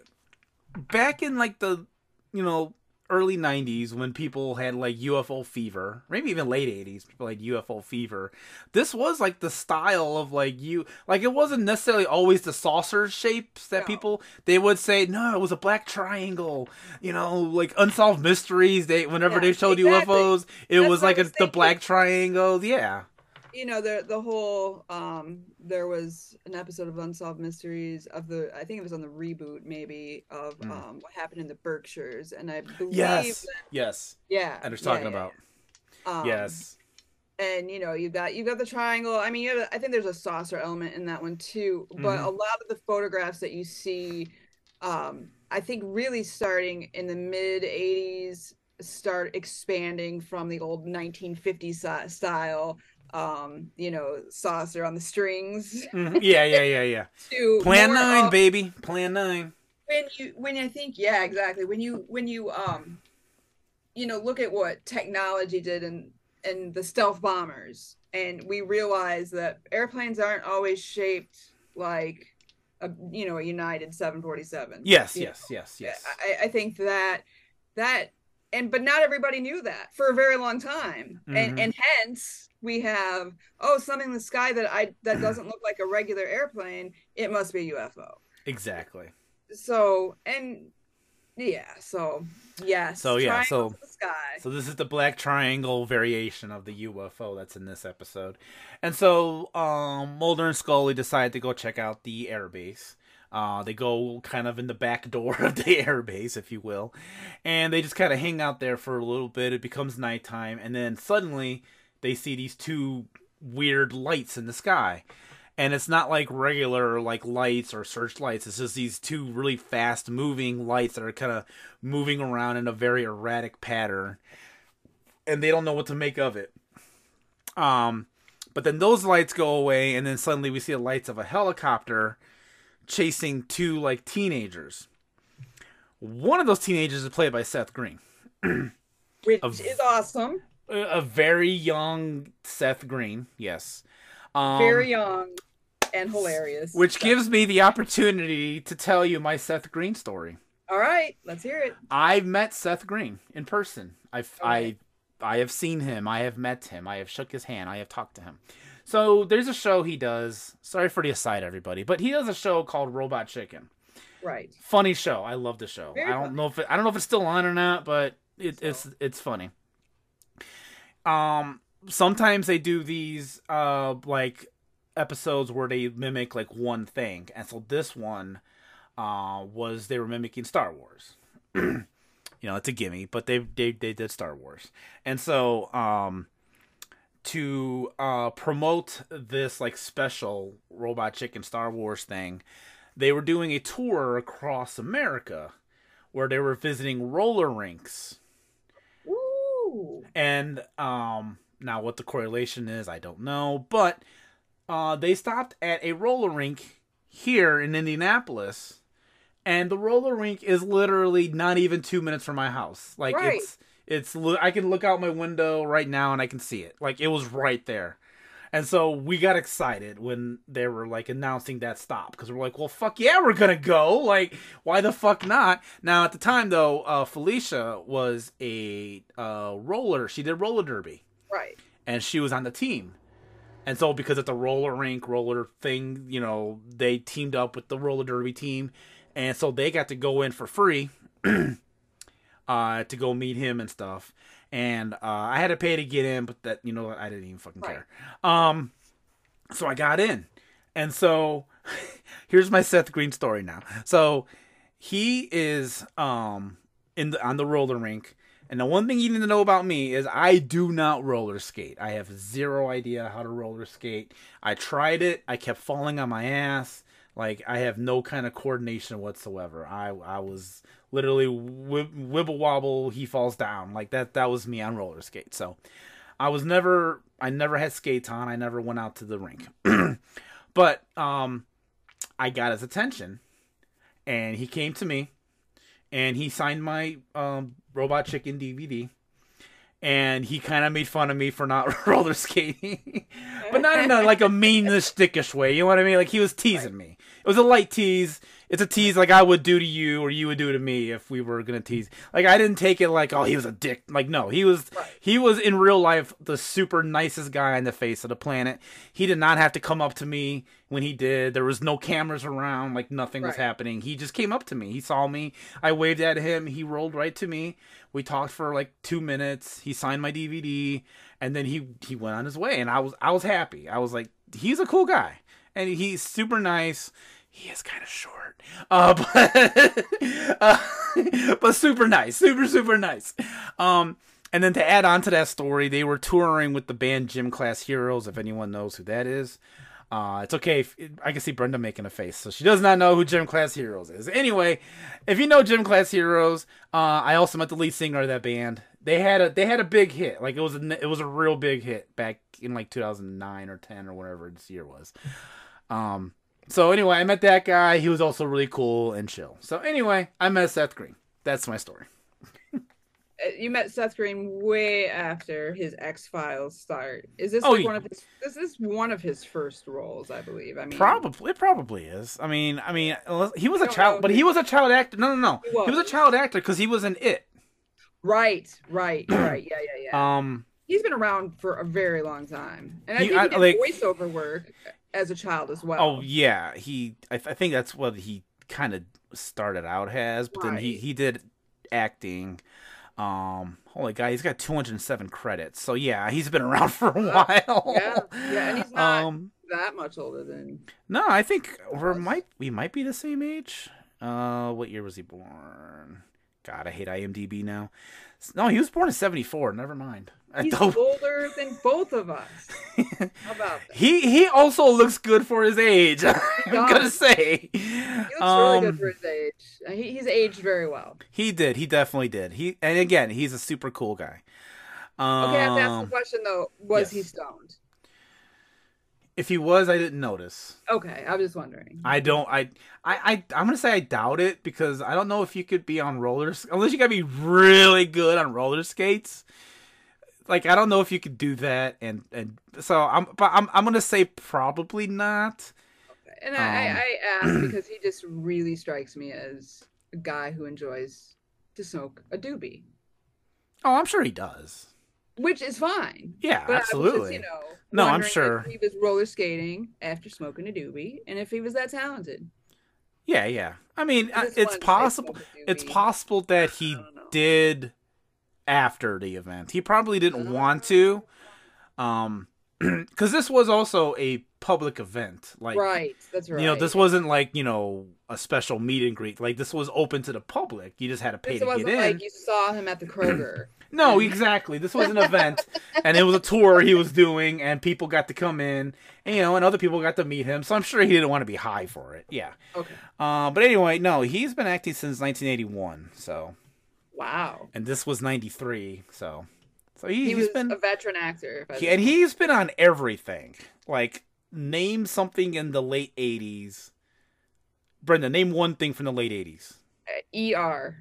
S1: back in like the you know early 90s when people had like UFO fever, maybe even late 80s, people had UFO fever. This was like the style of like you like it wasn't necessarily always the saucer shapes that no. people they would say no, it was a black triangle. You know, like unsolved mysteries. They whenever yeah, they showed exactly. UFOs, it That's was like a, the black triangles. Yeah
S2: you know the the whole um there was an episode of unsolved mysteries of the i think it was on the reboot maybe of mm. um what happened in the berkshires and i believe
S1: yes that, yes
S2: yeah
S1: i was talking yeah, about
S2: yeah.
S1: Um, yes
S2: and you know you've got you've got the triangle i mean have, i think there's a saucer element in that one too but mm-hmm. a lot of the photographs that you see um i think really starting in the mid 80s start expanding from the old 1950s style um, you know, saucer on the strings. *laughs*
S1: Mm-hmm. Yeah, yeah, yeah, yeah. *laughs* to Plan nine, of, baby. Plan nine.
S2: When you when I think, yeah, exactly. When you when you um you know, look at what technology did and and the stealth bombers, and we realize that airplanes aren't always shaped like a you know a United 747.
S1: Yes, yes, know? yes, yes.
S2: I, I think that that and but not everybody knew that for a very long time, mm-hmm. and and hence we have oh something in the sky that i that doesn't look like a regular airplane it must be a ufo
S1: exactly.
S2: So and yeah so yes
S1: so yeah so so this is the black triangle variation of the ufo that's in this episode. And so um mulder and scully decide to go check out the airbase. Uh, they go kind of in the back door of the *laughs* airbase, if you will, and they just kind of hang out there for a little bit. It becomes nighttime, and then suddenly they see these two weird lights in the sky. And it's not like regular like lights or searchlights. It's just these two really fast moving lights that are kind of moving around in a very erratic pattern. And they don't know what to make of it. Um but then those lights go away and then suddenly we see the lights of a helicopter chasing two like teenagers. One of those teenagers is played by Seth Green.
S2: Which is awesome
S1: a very young Seth Green. Yes,
S2: um, very young and hilarious.
S1: Which Seth. gives me the opportunity to tell you my Seth Green story.
S2: All right, let's hear it.
S1: I've met Seth Green in person. I've okay. I I have seen him. I have met him. I have shook his hand. I have talked to him. So there's a show he does. Sorry for the aside, everybody, but he does a show called Robot Chicken.
S2: Right.
S1: Funny show. I love the show. Very I don't funny. know if it, I don't know if it's still on or not, but it, it's it's funny. Um, sometimes they do these uh like episodes where they mimic like one thing, and so this one uh was they were mimicking Star Wars. *clears throat* you know, it's a gimme, but they they they did Star Wars, and so um to uh promote this like special Robot Chicken Star Wars thing they were doing a tour across America where they were visiting roller rinks.
S2: Ooh.
S1: And um, now what the correlation is, I don't know, but uh, they stopped at a roller rink here in Indianapolis. And the roller rink is literally not even two minutes from my house. Like right. it's it's I can look out my window right now and I can see it. Like it was right there. And so we got excited when they were like announcing that stop because we're like, well, fuck yeah, we're gonna go. Like, why the fuck not? Now at the time though, uh, Felicia was a uh, roller. She did roller derby,
S2: right?
S1: And she was on the team. And so because it's a roller rink, roller thing, you know, they teamed up with the roller derby team, and so they got to go in for free. *clears throat* uh, to go meet him and stuff and uh, I had to pay to get in, but that you know I didn't even fucking right. care. Um, so I got in, and so *laughs* here's my Seth Green story now. So he is um in the on the roller rink. And the one thing you need to know about me is I do not roller skate. I have zero idea how to roller skate. I tried it. I kept falling on my ass. Like I have no kind of coordination whatsoever. I I was literally wibble wobble, he falls down. Like that that was me on roller skates. So I was never I never had skates on. I never went out to the rink. *clears throat* but um I got his attention and he came to me and he signed my um Robot Chicken DVD and he kind of made fun of me for not *laughs* roller skating, but not in a, like a meanness stickish way. You know what I mean? Like he was teasing me. It was a light tease, it's a tease like I would do to you or you would do to me if we were gonna tease. Like I didn't take it like oh he was a dick. Like no, he was right. he was in real life the super nicest guy on the face of the planet. He did not have to come up to me when he did. There was no cameras around. Like nothing right. was happening. He just came up to me. He saw me. I waved at him. He rolled right to me. We talked for like two minutes. He signed my DVD and then he he went on his way. And I was I was happy. I was like he's a cool guy and he's super nice he is kind of short, uh, *laughs* but *laughs* uh, but super nice, super super nice. Um, and then to add on to that story, they were touring with the band Gym Class Heroes. If anyone knows who that is, uh, it's okay. If, I can see Brenda making a face, so she does not know who Gym Class Heroes is. Anyway, if you know Gym Class Heroes, uh, I also met the lead singer of that band. They had a they had a big hit, like it was a it was a real big hit back in like 2009 or 10 or whatever this year was. Um, so anyway, I met that guy. He was also really cool and chill. So anyway, I met Seth Green. That's my story.
S2: Uh, you met Seth Green way after his X Files start. Is this oh, like one of his? This is one of his first roles, I believe. I mean,
S1: probably it probably is. I mean, I mean, he was a child, but he was a child actor. No, no, no. He was, he was a child actor because he was in It.
S2: Right, right, *clears throat* right. Yeah, yeah, yeah. Um, he's been around for a very long time, and I he, think he did like, voiceover work as a child as well.
S1: Oh yeah, he. I, th- I think that's what he kind of started out as, but right. then he he did acting. Um, holy guy, he's got 207 credits. So yeah, he's been around *laughs* for a while.
S2: yeah, yeah, and he's not um, that much older than.
S1: No, I think we might we might be the same age. Uh, what year was he born? God, I hate IMDb now. No, he was born in '74. Never mind.
S2: He's *laughs* older than both of us. How about that?
S1: He he also looks good for his age. *laughs* I'm gonna say
S2: he looks um, really good um, for his age. He, he's aged very well.
S1: He did. He definitely did. He and again, he's a super cool guy.
S2: Um, okay, I have to ask the um, question though: Was yes. he stoned?
S1: If he was, I didn't notice.
S2: Okay, I was just wondering.
S1: I don't. I. I. I I'm gonna say I doubt it because I don't know if you could be on rollers unless you gotta be really good on roller skates like I don't know if you could do that, and and so I'm but I'm I'm gonna say probably not.
S2: And um, I, I ask *clears throat* because he just really strikes me as a guy who enjoys to smoke a doobie.
S1: Oh, I'm sure he does.
S2: Which is fine.
S1: Yeah, but absolutely. Just, you know, no, I'm sure
S2: he was roller skating after smoking a doobie, and if he was that talented.
S1: Yeah, yeah. I mean, uh, it's possible. It's possible that he did after the event. He probably didn't want to, um, *clears throat* because this was also a public event. Like,
S2: right, that's right.
S1: You know, this wasn't like you know a special meet and greet. Like, this was open to the public. You just had to pay this to get in. Like
S2: you saw him at the Kroger.
S1: No, exactly. This was an event, and it was a tour he was doing, and people got to come in, and, you know, and other people got to meet him. So I'm sure he didn't want to be high for it. Yeah.
S2: Okay.
S1: Uh, but anyway, no, he's been acting since 1981. So.
S2: Wow.
S1: And this was 93. So. So he,
S2: he
S1: has
S2: been a veteran actor,
S1: he, and he's been on everything. Like, name something in the late 80s. Brenda, name one thing from the late 80s.
S2: Uh, ER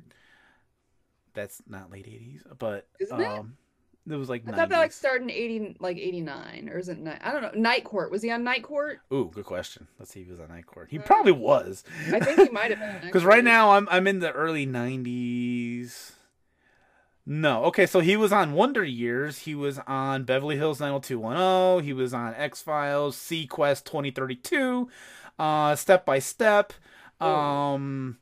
S1: that's not late eighties, but
S2: Isn't um,
S1: it? it was like
S2: I 90s. thought that like started in eighty, like eighty nine, or is it? Night I don't know. Night Court was he on Night Court?
S1: Ooh, good question. Let's see if he was on Night Court. He uh, probably was.
S2: I think he might have been. *laughs*
S1: Because right now I'm I'm in the early nineties. No, okay, so he was on Wonder Years. He was on Beverly Hills 90210. He was on X Files, seaQuest 2032, uh, Step by Step. Um,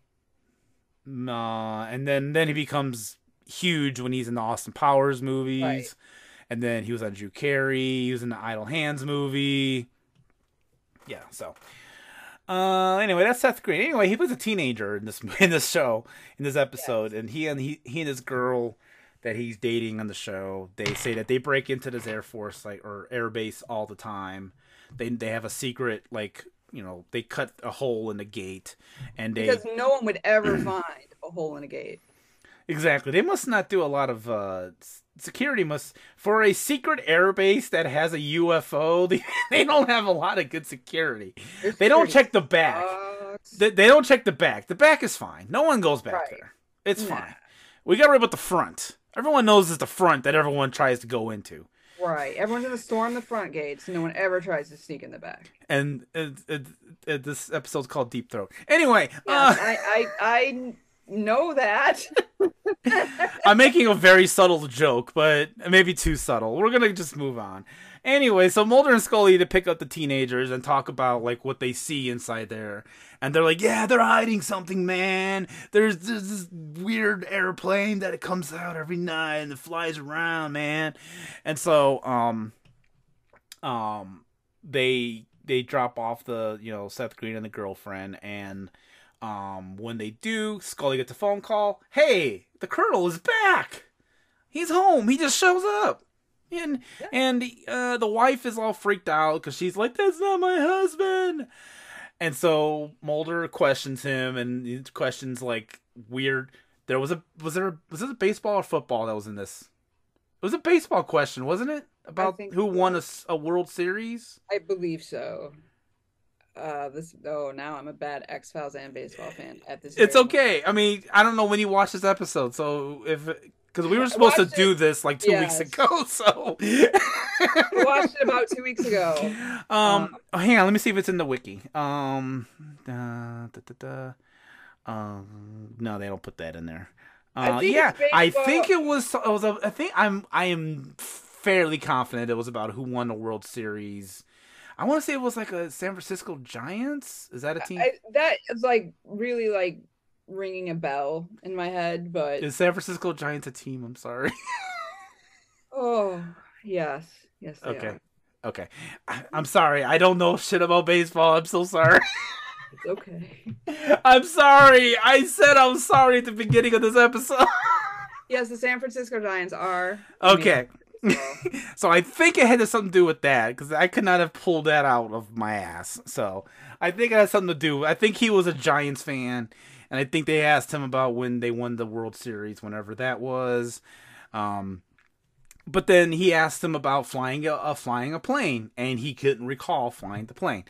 S1: uh, and then then he becomes huge when he's in the Austin Powers movies. Right. And then he was on Drew Carey. He was in the Idle Hands movie. Yeah, so. Uh, anyway, that's Seth Green. Anyway, he was a teenager in this *laughs* in this show in this episode, yes. and he and he he and his girl that he's dating on the show. They say that they break into this Air Force like or air base all the time. They they have a secret like you know they cut a hole in the gate and they
S2: because no one would ever *clears throat* find a hole in a gate.
S1: Exactly. They must not do a lot of uh security must for a secret airbase that has a ufo *laughs* they, they don't have a lot of good security. They don't check the back. they, they, don't check the back. The back is fine. No one goes back right. there. It's nah. fine. We got to worry about the front. Everyone knows it's the front that everyone tries to go into
S2: Right. Everyone's gonna storm the front gates. No one ever tries to sneak in the back.
S1: And it, it, it, this episode's called Deep Throat. Anyway, uh,
S2: I, I I know that. *laughs*
S1: I'm making a very subtle joke, but maybe too subtle. We're gonna just move on. Anyway, so Mulder and Scully to pick up the teenagers and talk about like what they see inside there, and they're like, "Yeah, they're hiding something, man. There's, this weird airplane that it comes out every night and it flies around, man." And so, um, um, they they drop off the you know Seth Green and the girlfriend, and um, when they do, Scully gets a phone call. Hey, the Colonel is back. He's home. He just shows up. And yeah. and uh, the wife is all freaked out because she's like, "That's not my husband." And so Mulder questions him, and questions like weird. There was a was there was it a baseball or football that was in this? It was a baseball question, wasn't it? About who won a, a World Series?
S2: I believe so. Uh, this oh now I'm a bad X Files and baseball fan at this.
S1: It's okay. Moment. I mean, I don't know when you watch this episode, so if because we were supposed to do this like two yes. weeks ago. *laughs* So
S2: we watched it about two weeks ago.
S1: Um, uh, hang on, let me see if it's in the wiki. Um, da, da, da, um, no, they don't put that in there. Uh, I yeah, I think it was. It was. A, I think I'm. I am fairly confident it was about who won the World Series. I want to say it was like a San Francisco Giants. Is that a team?
S2: I, that is like really like ringing a bell in my head, but
S1: is San Francisco Giants a team? I'm sorry. *laughs*
S2: oh yes, yes.
S1: okay,
S2: are.
S1: okay. I, am sorry. I don't know shit about baseball. I'm so sorry. *laughs*
S2: it's okay.
S1: I'm sorry. I said I'm sorry at the beginning of this episode. *laughs*
S2: yes, the San Francisco Giants are.
S1: Okay. so I think it had something to do with that because I could not have pulled that out of my ass. So I think it had something to do. I think he was a Giants fan and I think they asked him about when they won the World Series, whenever that was. Um, but then he asked him about flying a, flying a plane, and he couldn't recall flying the plane.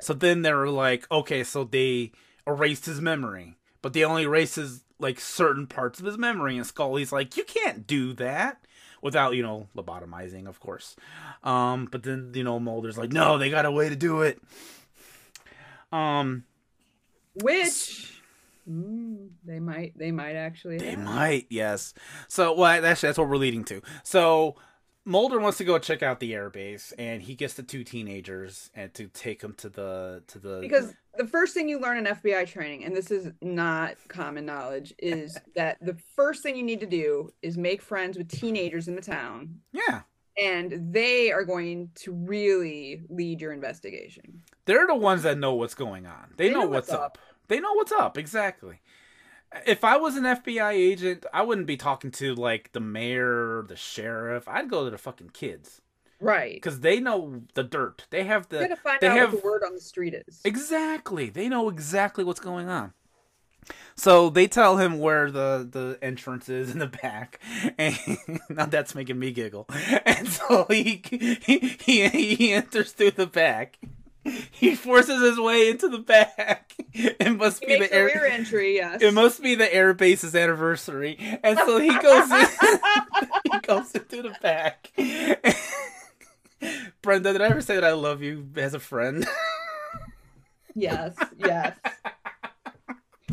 S1: So then they were like, okay, so they erased his memory, but they only erased his like certain parts of his memory. And Scully's like, you can't do that. without you know lobotomizing, of course. Um, but then you know Mulder's like, no, they got a way to do it. Um,
S2: which Mm, they might. They might actually.
S1: They have. might. Yes. So, well, that's that's what we're leading to. So, Mulder wants to go check out the airbase, and he gets the two teenagers and to take them to the to the
S2: because the first thing you learn in FBI training, and this is not common knowledge, is *laughs* that the first thing you need to do is make friends with teenagers in the town.
S1: Yeah.
S2: And they are going to really lead your investigation.
S1: They're the ones that know what's going on. They, they know, know, what's, what's up. up. They know what's up exactly if I was an FBI agent, I wouldn't be talking to like the mayor, the sheriff. I'd go to the fucking kids.
S2: Right.
S1: Because they know the dirt. They have the.
S2: You gotta find
S1: they
S2: out
S1: have,
S2: what the word on the street is.
S1: Exactly. They know exactly what's going on. So they tell him where the the entrance is in the back, *laughs* and now that's making me giggle. *laughs* And so he he he, he enters through the back, *laughs* he forces his way into the back. *laughs* It must
S2: he
S1: be the
S2: air rear entry. Yes,
S1: it must be the air base's anniversary, and so he goes in. *laughs* he goes into the back. Brenda, did I ever say that I love you as a friend?
S2: yes, yes.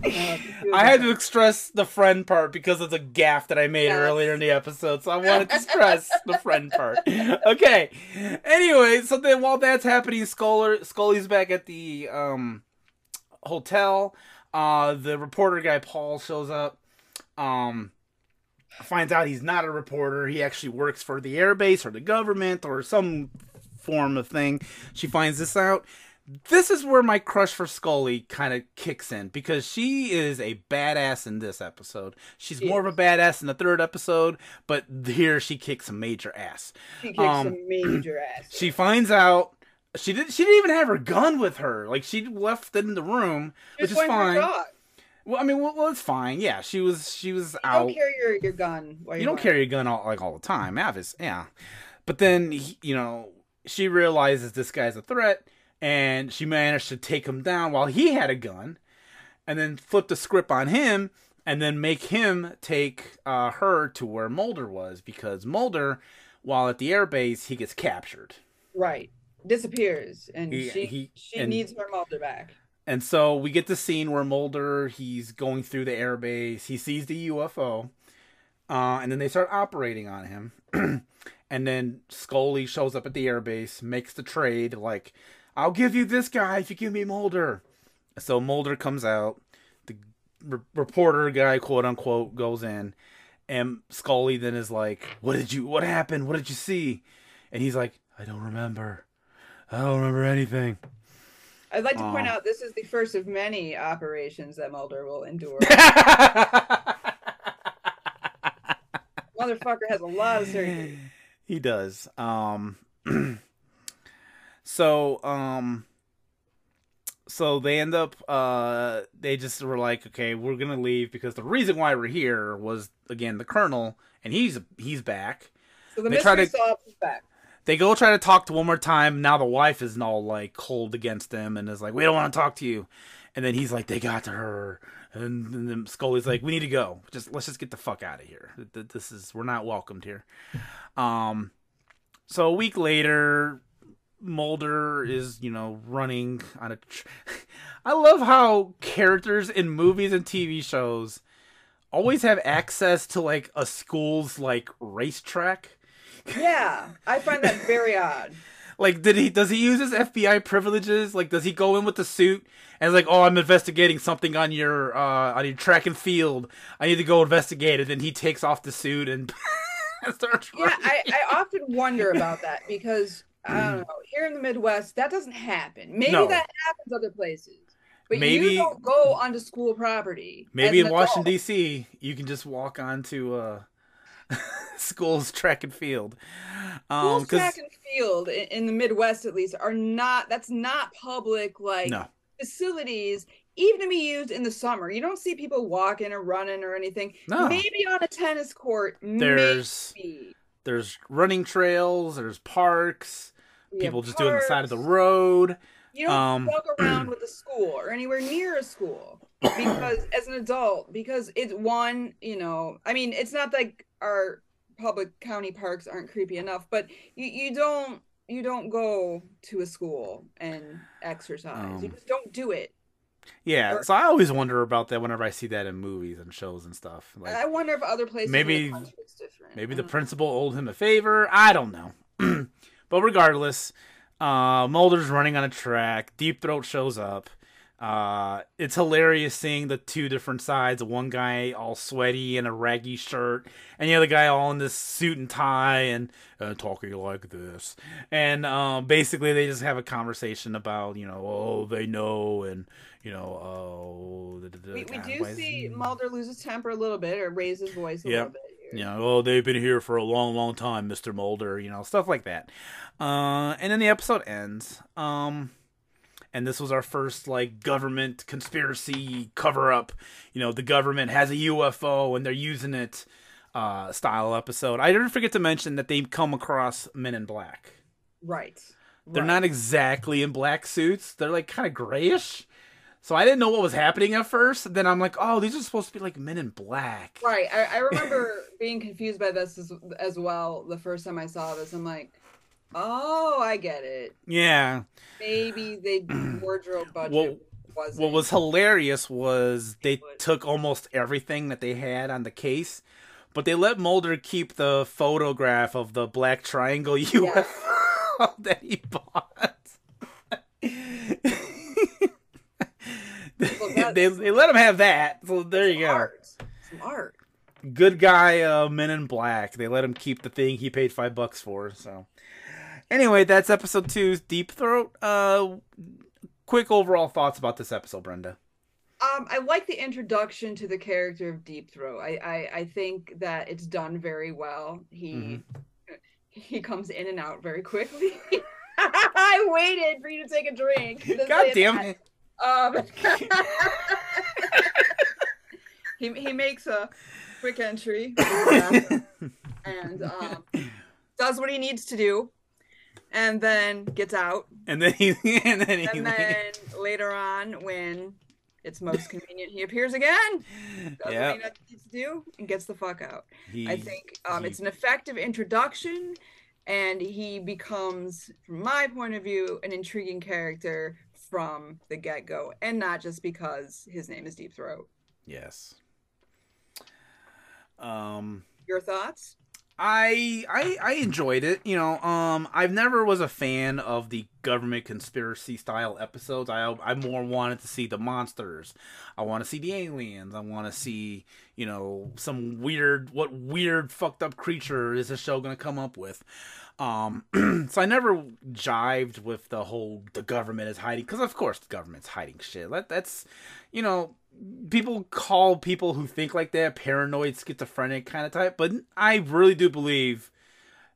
S2: *laughs*
S1: I had to stress the friend part because of the gaff that I made yes. earlier in the episode, so I wanted to stress the friend part. *laughs* Okay. Anyway, so then while that's happening, Scully, Scully's back at the um, hotel. Uh, the reporter guy Paul shows up. Um, finds out he's not a reporter. He actually works for the airbase or the government or some form of thing. She finds this out this is where my crush for Scully kind of kicks in because she is a badass in this episode. She's more of a badass in the third episode, but here she kicks a major ass.
S2: She kicks um, a major *clears throat* ass.
S1: She finds out she didn't. She didn't even have her gun with her. Like she left it in the room, which is fine. Well, I mean, well, well, it's fine. Yeah, she was. She was
S2: you
S1: out.
S2: Don't carry your, your gun.
S1: you don't carry your gun all like all the time. Avis, yeah. But then you know she realizes this guy's a threat and she managed to take him down while he had a gun, and then flip the script on him, and then make him take uh, her to where Mulder was because Mulder, while at the airbase, he gets captured.
S2: Right, disappears, and he, she he, she and, needs her Mulder back.
S1: And so we get the scene where Mulder he's going through the airbase, he sees the UFO, uh, and then they start operating on him. *clears throat* and then Scully shows up at the airbase, makes the trade like I'll give you this guy if you give me Mulder. So Mulder comes out. The re- reporter guy, quote unquote, goes in. And Scully then is like, What did you, what happened? What did you see? And he's like, I don't remember. I don't remember anything.
S2: I'd like to point out this is the first of many operations that Mulder will endure. *laughs* Motherfucker has a lot of surgery.
S1: He does. Um, *clears throat* So, um, so they end up, uh, they just were like, okay, we're gonna leave because the reason why we're here was again the colonel, and he's he's back.
S2: So the they mystery solved is back.
S1: They go try to talk to one more time. Now the wife is all like cold against him and is like, "We don't want to talk to you." And then he's like, "They got to her." And then Scully's like, "We need to go. Just let's just get the fuck out of here. This is we're not welcomed here." *laughs* Um, so a week later, Mulder is, you know, running on a. Tr- *laughs* I love how characters in movies and TV shows always have access to like a school's like racetrack.
S2: Yeah, I find that very odd. *laughs*
S1: Like, did he does he use his FBI privileges? Like, does he go in with the suit and like, oh, I'm investigating something on your uh on your track and field. I need to go investigate it. And then he takes off the suit and *laughs* starts.
S2: Yeah, I, I often wonder about that because I don't know. Here in the Midwest, that doesn't happen. Maybe no. that happens other places. But maybe you don't go onto school property.
S1: Maybe in Washington D.C., you can just walk onto uh, *laughs* school's track and field.
S2: Um, Schools track and field in, in, the Midwest, at least, are not. That's not public like no. facilities. Even to be used in the summer, you don't see people walking or running or anything. No. Maybe on a tennis court.
S1: There's maybe. There's running trails. There's parks people just doing the side of the road.
S2: You don't um, walk *clears throat* around with a school or anywhere near a school because as an adult, because it's one, you know, I mean, it's not like our public county parks aren't creepy enough, but you, you don't you don't go to a school and exercise. Um, you just don't do it.
S1: Yeah, or, so I always wonder about that whenever I see that in movies and shows and stuff.
S2: Like, I wonder if other places
S1: maybe maybe the principal owed him a favor. I don't know, *clears throat* but regardless, uh, Mulder's running on a track. Deep Throat shows up. Uh, it's hilarious seeing the two different sides. One guy all sweaty in a raggy shirt, and the other guy all in this suit and tie and uh, talking like this. And um, basically, they just have a conversation about, you know, oh, they know, and you know, oh.
S2: We, we do see Mulder lose his temper a little bit or raise his voice a yep. little bit.
S1: You know, oh, they've been here for a long, long time, Mister Mulder. You know, stuff like that. Uh, and then the episode ends. Um and this was our first like government conspiracy cover up. You know, the government has a UFO and they're using it uh, style episode. I didn't forget to mention that they come across Men in Black.
S2: Right.
S1: They're right. not exactly in black suits. They're like kind of grayish. So I didn't know what was happening at first. Then I'm like, oh, these are supposed to be like Men in Black.
S2: Right. I, I remember being confused by this as, as well the first time I saw this. I'm like, Oh, I get it.
S1: Yeah.
S2: Maybe they *clears throat* wardrobe budget.
S1: Well, was what was hilarious was they took almost everything that they had on the case, but they let Mulder keep the photograph of the black triangle *laughs* UFO yeah. *laughs* that he bought. well, *laughs* they, they let him have that. So there you go.
S2: Smart.
S1: Good guy, uh, Men in Black. They let him keep the thing he paid five bucks for. So Anyway, that's episode two's Deep Throat. Uh, quick overall thoughts about this episode, Brenda.
S2: Um, I like the introduction to the character of Deep Throat. I, I, I think that it's done very well. He mm-hmm. he comes in and out very quickly. *laughs* I waited for you to take a drink.
S1: God damn that. it. Um, *laughs*
S2: he he makes a quick entry *laughs* and um, does what he needs to do and then gets out.
S1: And then he *laughs* and then he
S2: and then later on when it's most convenient he appears again. Does yep. what he needs to do and gets the fuck out. He, I think um, he, it's an effective introduction and he becomes, from my point of view, an intriguing character from the get go, and not just because his name is Deep Throat.
S1: Yes. Um
S2: your thoughts?
S1: I I I enjoyed it. You know, um, I've never was a fan of the government conspiracy style episodes. I I more wanted to see the monsters. I want to see the aliens. I want to see you know some weird what weird fucked up creature is the show gonna come up with. Um, *clears throat* so I never jived with the whole the government is hiding because of course the government's hiding shit. That that's you know people call people who think like that paranoid schizophrenic kind of type but i really do believe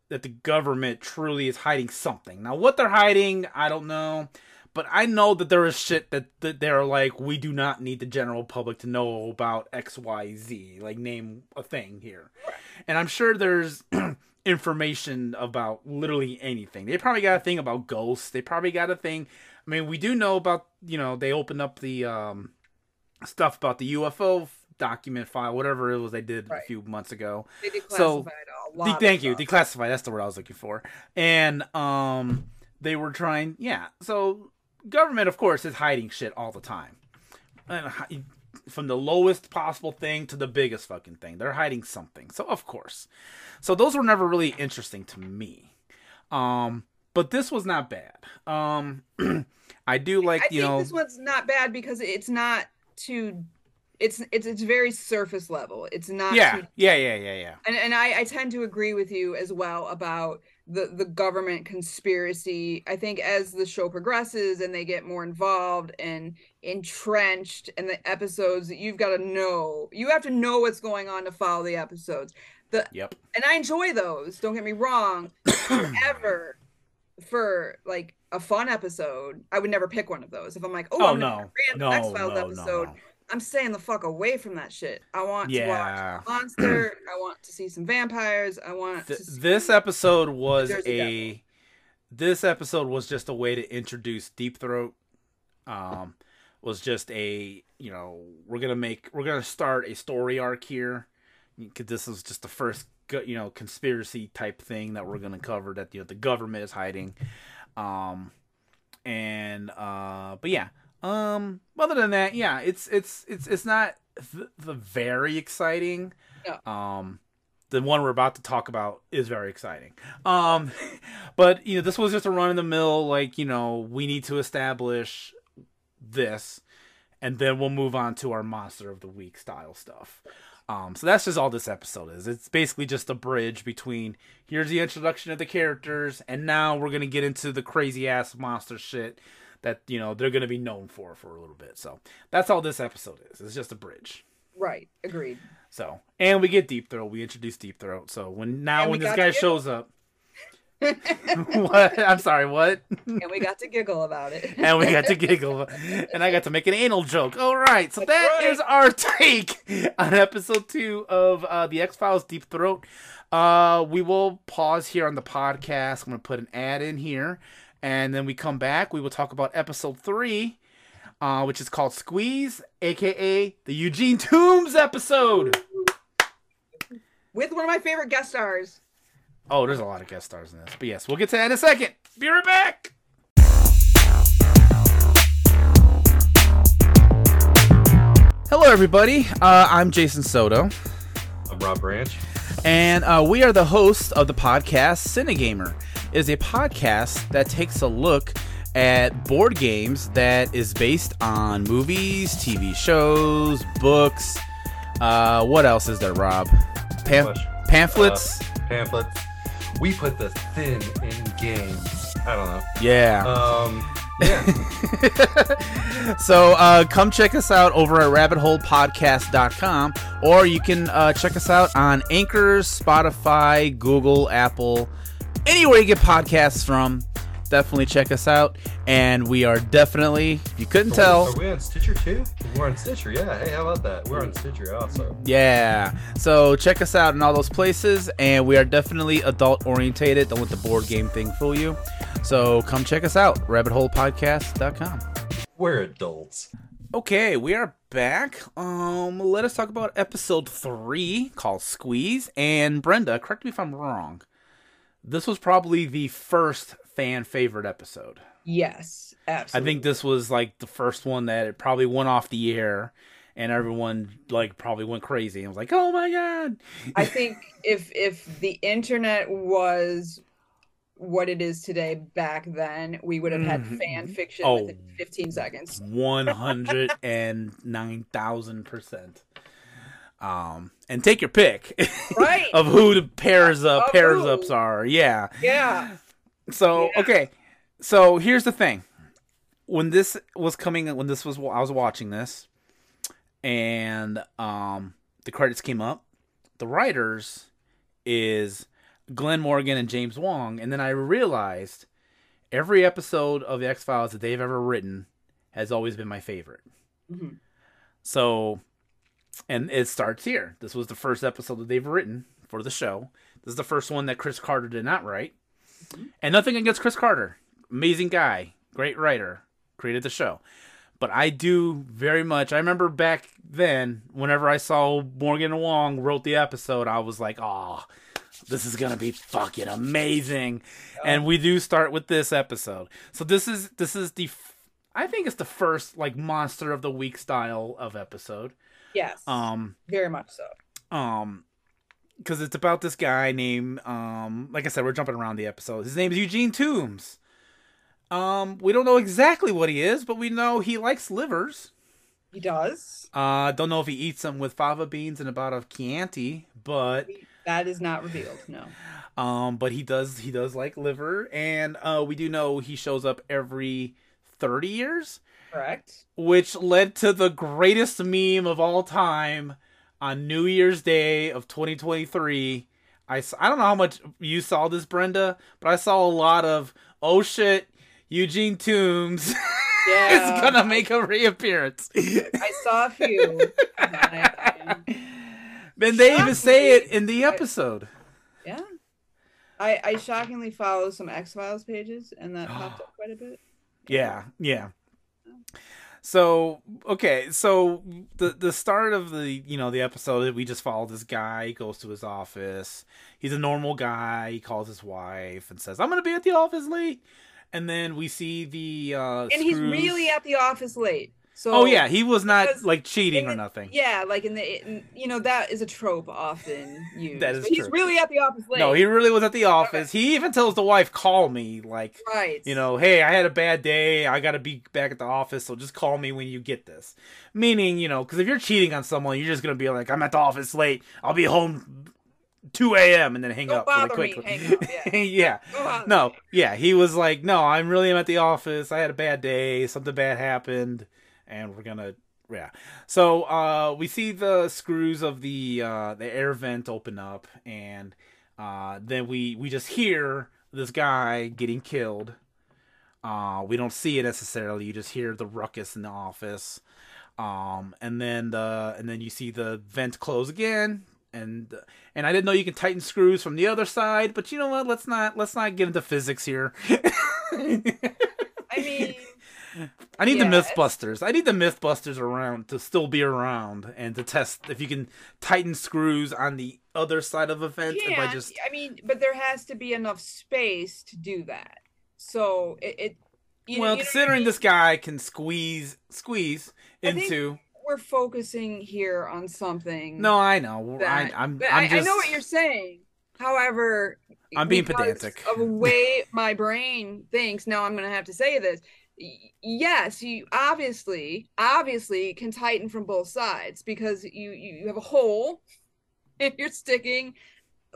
S1: that the government truly is hiding something. Now what they're hiding i don't know but i know that there is shit that, that they're like we do not need the general public to know about xyz like name a thing here. And i'm sure there's *clears throat* information about literally anything. They probably got a thing about ghosts. They probably got a thing. I mean we do know about you know they opened up the um stuff about the UFO document file, whatever it was they did right. a few months ago. so, de- thank you, declassified. That's the word I was looking for. And um, they were trying, yeah. So, government, of course, is hiding shit all the time, and from the lowest possible thing to the biggest fucking thing, they're hiding something. So, of course, so those were never really interesting to me. Um, but this was not bad. Um, *clears throat* I do like I you know
S2: this one's not bad because it's not too it's it's it's very surface level. It's not
S1: Yeah. Too, yeah, yeah, yeah, yeah.
S2: And and I I tend to agree with you as well about the the government conspiracy. I think as the show progresses and they get more involved and entrenched in the episodes, that you've got to know. You have to know what's going on to follow the episodes. The
S1: Yep.
S2: And I enjoy those. Don't get me wrong. *clears throat* Ever for like a fun episode, I would never pick one of those. If I'm like, oh, oh I'm
S1: no, no, X Files no, episode, no.
S2: I'm staying the fuck away from that shit. I want yeah. to watch *clears throat* Monster. I want to see some vampires. I want Th-
S1: this episode was a this episode was just a way to introduce Deep Throat. Um, was just a you know we're gonna make we're gonna start a story arc here because this is just the first you know conspiracy type thing that we're gonna cover that you know the government is hiding. Um, and uh, but yeah. Um, other than that, yeah, it's it's it's it's not the, the very exciting.
S2: No.
S1: Um, the one we're about to talk about is very exciting. Um, *laughs* but you know, this was just a run in the mill. Like you know, we need to establish this, and then we'll move on to our monster of the week style stuff. Um, so that's just all this episode is. It's basically just a bridge between here's the introduction of the characters, and now we're gonna get into the crazy ass monster shit that you know they're gonna be known for for a little bit. So that's all this episode is. It's just a bridge.
S2: Right. Agreed.
S1: So and we get deep throat. We introduce deep throat. So when now when this guy shows up, *laughs* what? I'm sorry. What?
S2: and we got to giggle about it. *laughs*
S1: and we got to giggle, and I got to make an anal joke. All right, so
S2: That's
S1: that
S2: right.
S1: is our *laughs* take on episode two of uh, the X Files Deep Throat. Uh, we will pause here on the podcast. I'm going to put an ad in here, and then we come back. We will talk about episode three, uh, which is called Squeeze, aka the Eugene Toombs episode.
S2: With one of my favorite guest stars.
S1: Oh, there's a lot of guest stars in this, but yes, we'll get to that in a second. Be right back. Hello, everybody. Uh, I'm Jason Soto,
S3: I'm Rob Branch.
S1: and uh, we are the hosts of the podcast Cinegamer. It is a podcast that takes a look at board games that is based on movies, TV shows, books. Uh, what else is there, Rob? Pam- pamphlets.
S3: Pamphlets. We put the thin in games. I don't know.
S1: yeah.
S3: Um, yeah. *laughs*
S1: so uh, come check us out over at rabbitholepodcast.com or you can uh, check us out on anchors spotify google apple anywhere you get podcasts from definitely check us out and we are definitely if you couldn't tell
S3: Are we on Stitcher too? We're on Stitcher. Yeah. Hey, how about that? We're on Stitcher also.
S1: yeah so check us out in all those places and we are definitely adult orientated don't let the board game thing fool you so come check us out rabbitholepodcast.com
S3: We're adults.
S1: Okay, we are back. Um, let us talk about episode three called Squeeze. And Brenda, correct me if I'm wrong. This was probably the first fan favorite episode.
S2: Yes,
S1: I think this was like the first one that it probably went off the air, and everyone like probably went crazy and was like, "Oh my god!"
S2: I *laughs* think if if the internet was what it is today back then, we would have had
S1: Mhm.
S2: fan fiction
S1: Oh.
S2: within 15 seconds.
S1: One hundred and nine thousand percent. Um, and take your pick
S2: Right. *laughs*
S1: of who the pairs up
S2: Of
S1: pairs
S2: who.
S1: ups are. Yeah.
S2: Yeah.
S1: So
S2: Yeah.
S1: okay, so here's the thing: when this was coming, when this was, I was watching this, and um, the credits came up. The writers is Glenn Morgan and James Wong, and then I realized every episode of the X Files that they've ever written has always been my favorite.
S2: Mhm.
S1: So, and it starts here. This was the first episode that they've written for the show. This is the first one that Chris Carter did not write. And nothing against Chris Carter. Amazing guy, great writer, created the show. But I do very much. I remember back then, whenever I saw Morgan and Wong wrote the episode, I was like, oh, this is gonna be fucking amazing. And we do start with this episode. So this is this is the, I think it's the first like monster of the week style of episode.
S2: Yes.
S1: Um,
S2: very much so.
S1: um because it's about this guy named um like i said we're jumping around the episode his name is eugene toombs um we don't know exactly what he is but we know he likes livers
S2: He does.
S1: uh don't know if he eats them with fava beans and a bottle of chianti but
S2: That is not revealed. No.
S1: um but he does he does like liver and uh we do know he shows up every 30 years
S2: Correct.
S1: which led to the greatest meme of all time on New Year's Day of 2023. I, I don't know how much you saw this, Brenda, but I saw a lot of, oh shit, Eugene Toombs *laughs*
S2: Yeah.
S1: is gonna make a reappearance.
S2: I saw a few. I-
S1: then they even say it in the episode.
S2: yeah. I I shockingly follow some X Files pages, and that popped up *gasps* quite a bit.
S1: Yeah, yeah. So okay, so the the start of the you know the episode we just follow this guy. He goes to his office. He's a normal guy. He calls his wife and says, "I'm gonna be at the office late." And then we see the uh,
S2: and he's really at the office late. So
S1: Oh yeah, he was not
S2: because
S1: like cheating
S2: in
S1: or nothing.
S2: yeah, like in the in, you know that is a trope often used.
S1: That is
S2: but he's really at the office late.
S1: No, he really was at the office. He even tells the wife, "Call me." Like
S2: right.
S1: you know, hey, I had a bad day. I got to be back at the office, so just call me when you get this. Meaning, you know, because if you're cheating on someone, you're just gonna be like, I'm at the office late. I'll be home 2 a.m. and then hang
S2: Don't
S1: up really
S2: me,
S1: quickly.
S2: hang up, yeah. *laughs*
S1: yeah. No, yeah, he was like, no, I'm really am at the office. I had a bad day. Something bad happened, and we're gonna. Yeah. So uh, we see the screws of the uh, the air vent open up, and uh, then we we just hear this guy getting killed. Uh, we don't see it necessarily. You just hear the ruckus in the office, um, and then the and then you see the vent close again. And and I didn't know you can tighten screws from the other side, but you know what? Let's not let's not get into physics here. *laughs*
S2: I
S1: I need the
S2: Yes.
S1: MythBusters. I need the MythBusters around to still be around and to test if you can tighten screws on the other side of a vent. If I just
S2: I mean, but there has to be enough space to do that. So it, it you know-
S1: well,
S2: know I
S1: considering
S2: mean?
S1: this guy can squeeze squeeze
S2: I
S1: into.
S2: we're focusing here on something.
S1: No, I know.
S2: that,
S1: I, I'm. I'm just.
S2: I know what you're saying. However,
S1: I'm being pedantic.
S2: Of the way my brain thinks, now I'm going to have to say this. Yes, you obviously, obviously can tighten from both sides because you you, have a hole, *laughs* and you're sticking.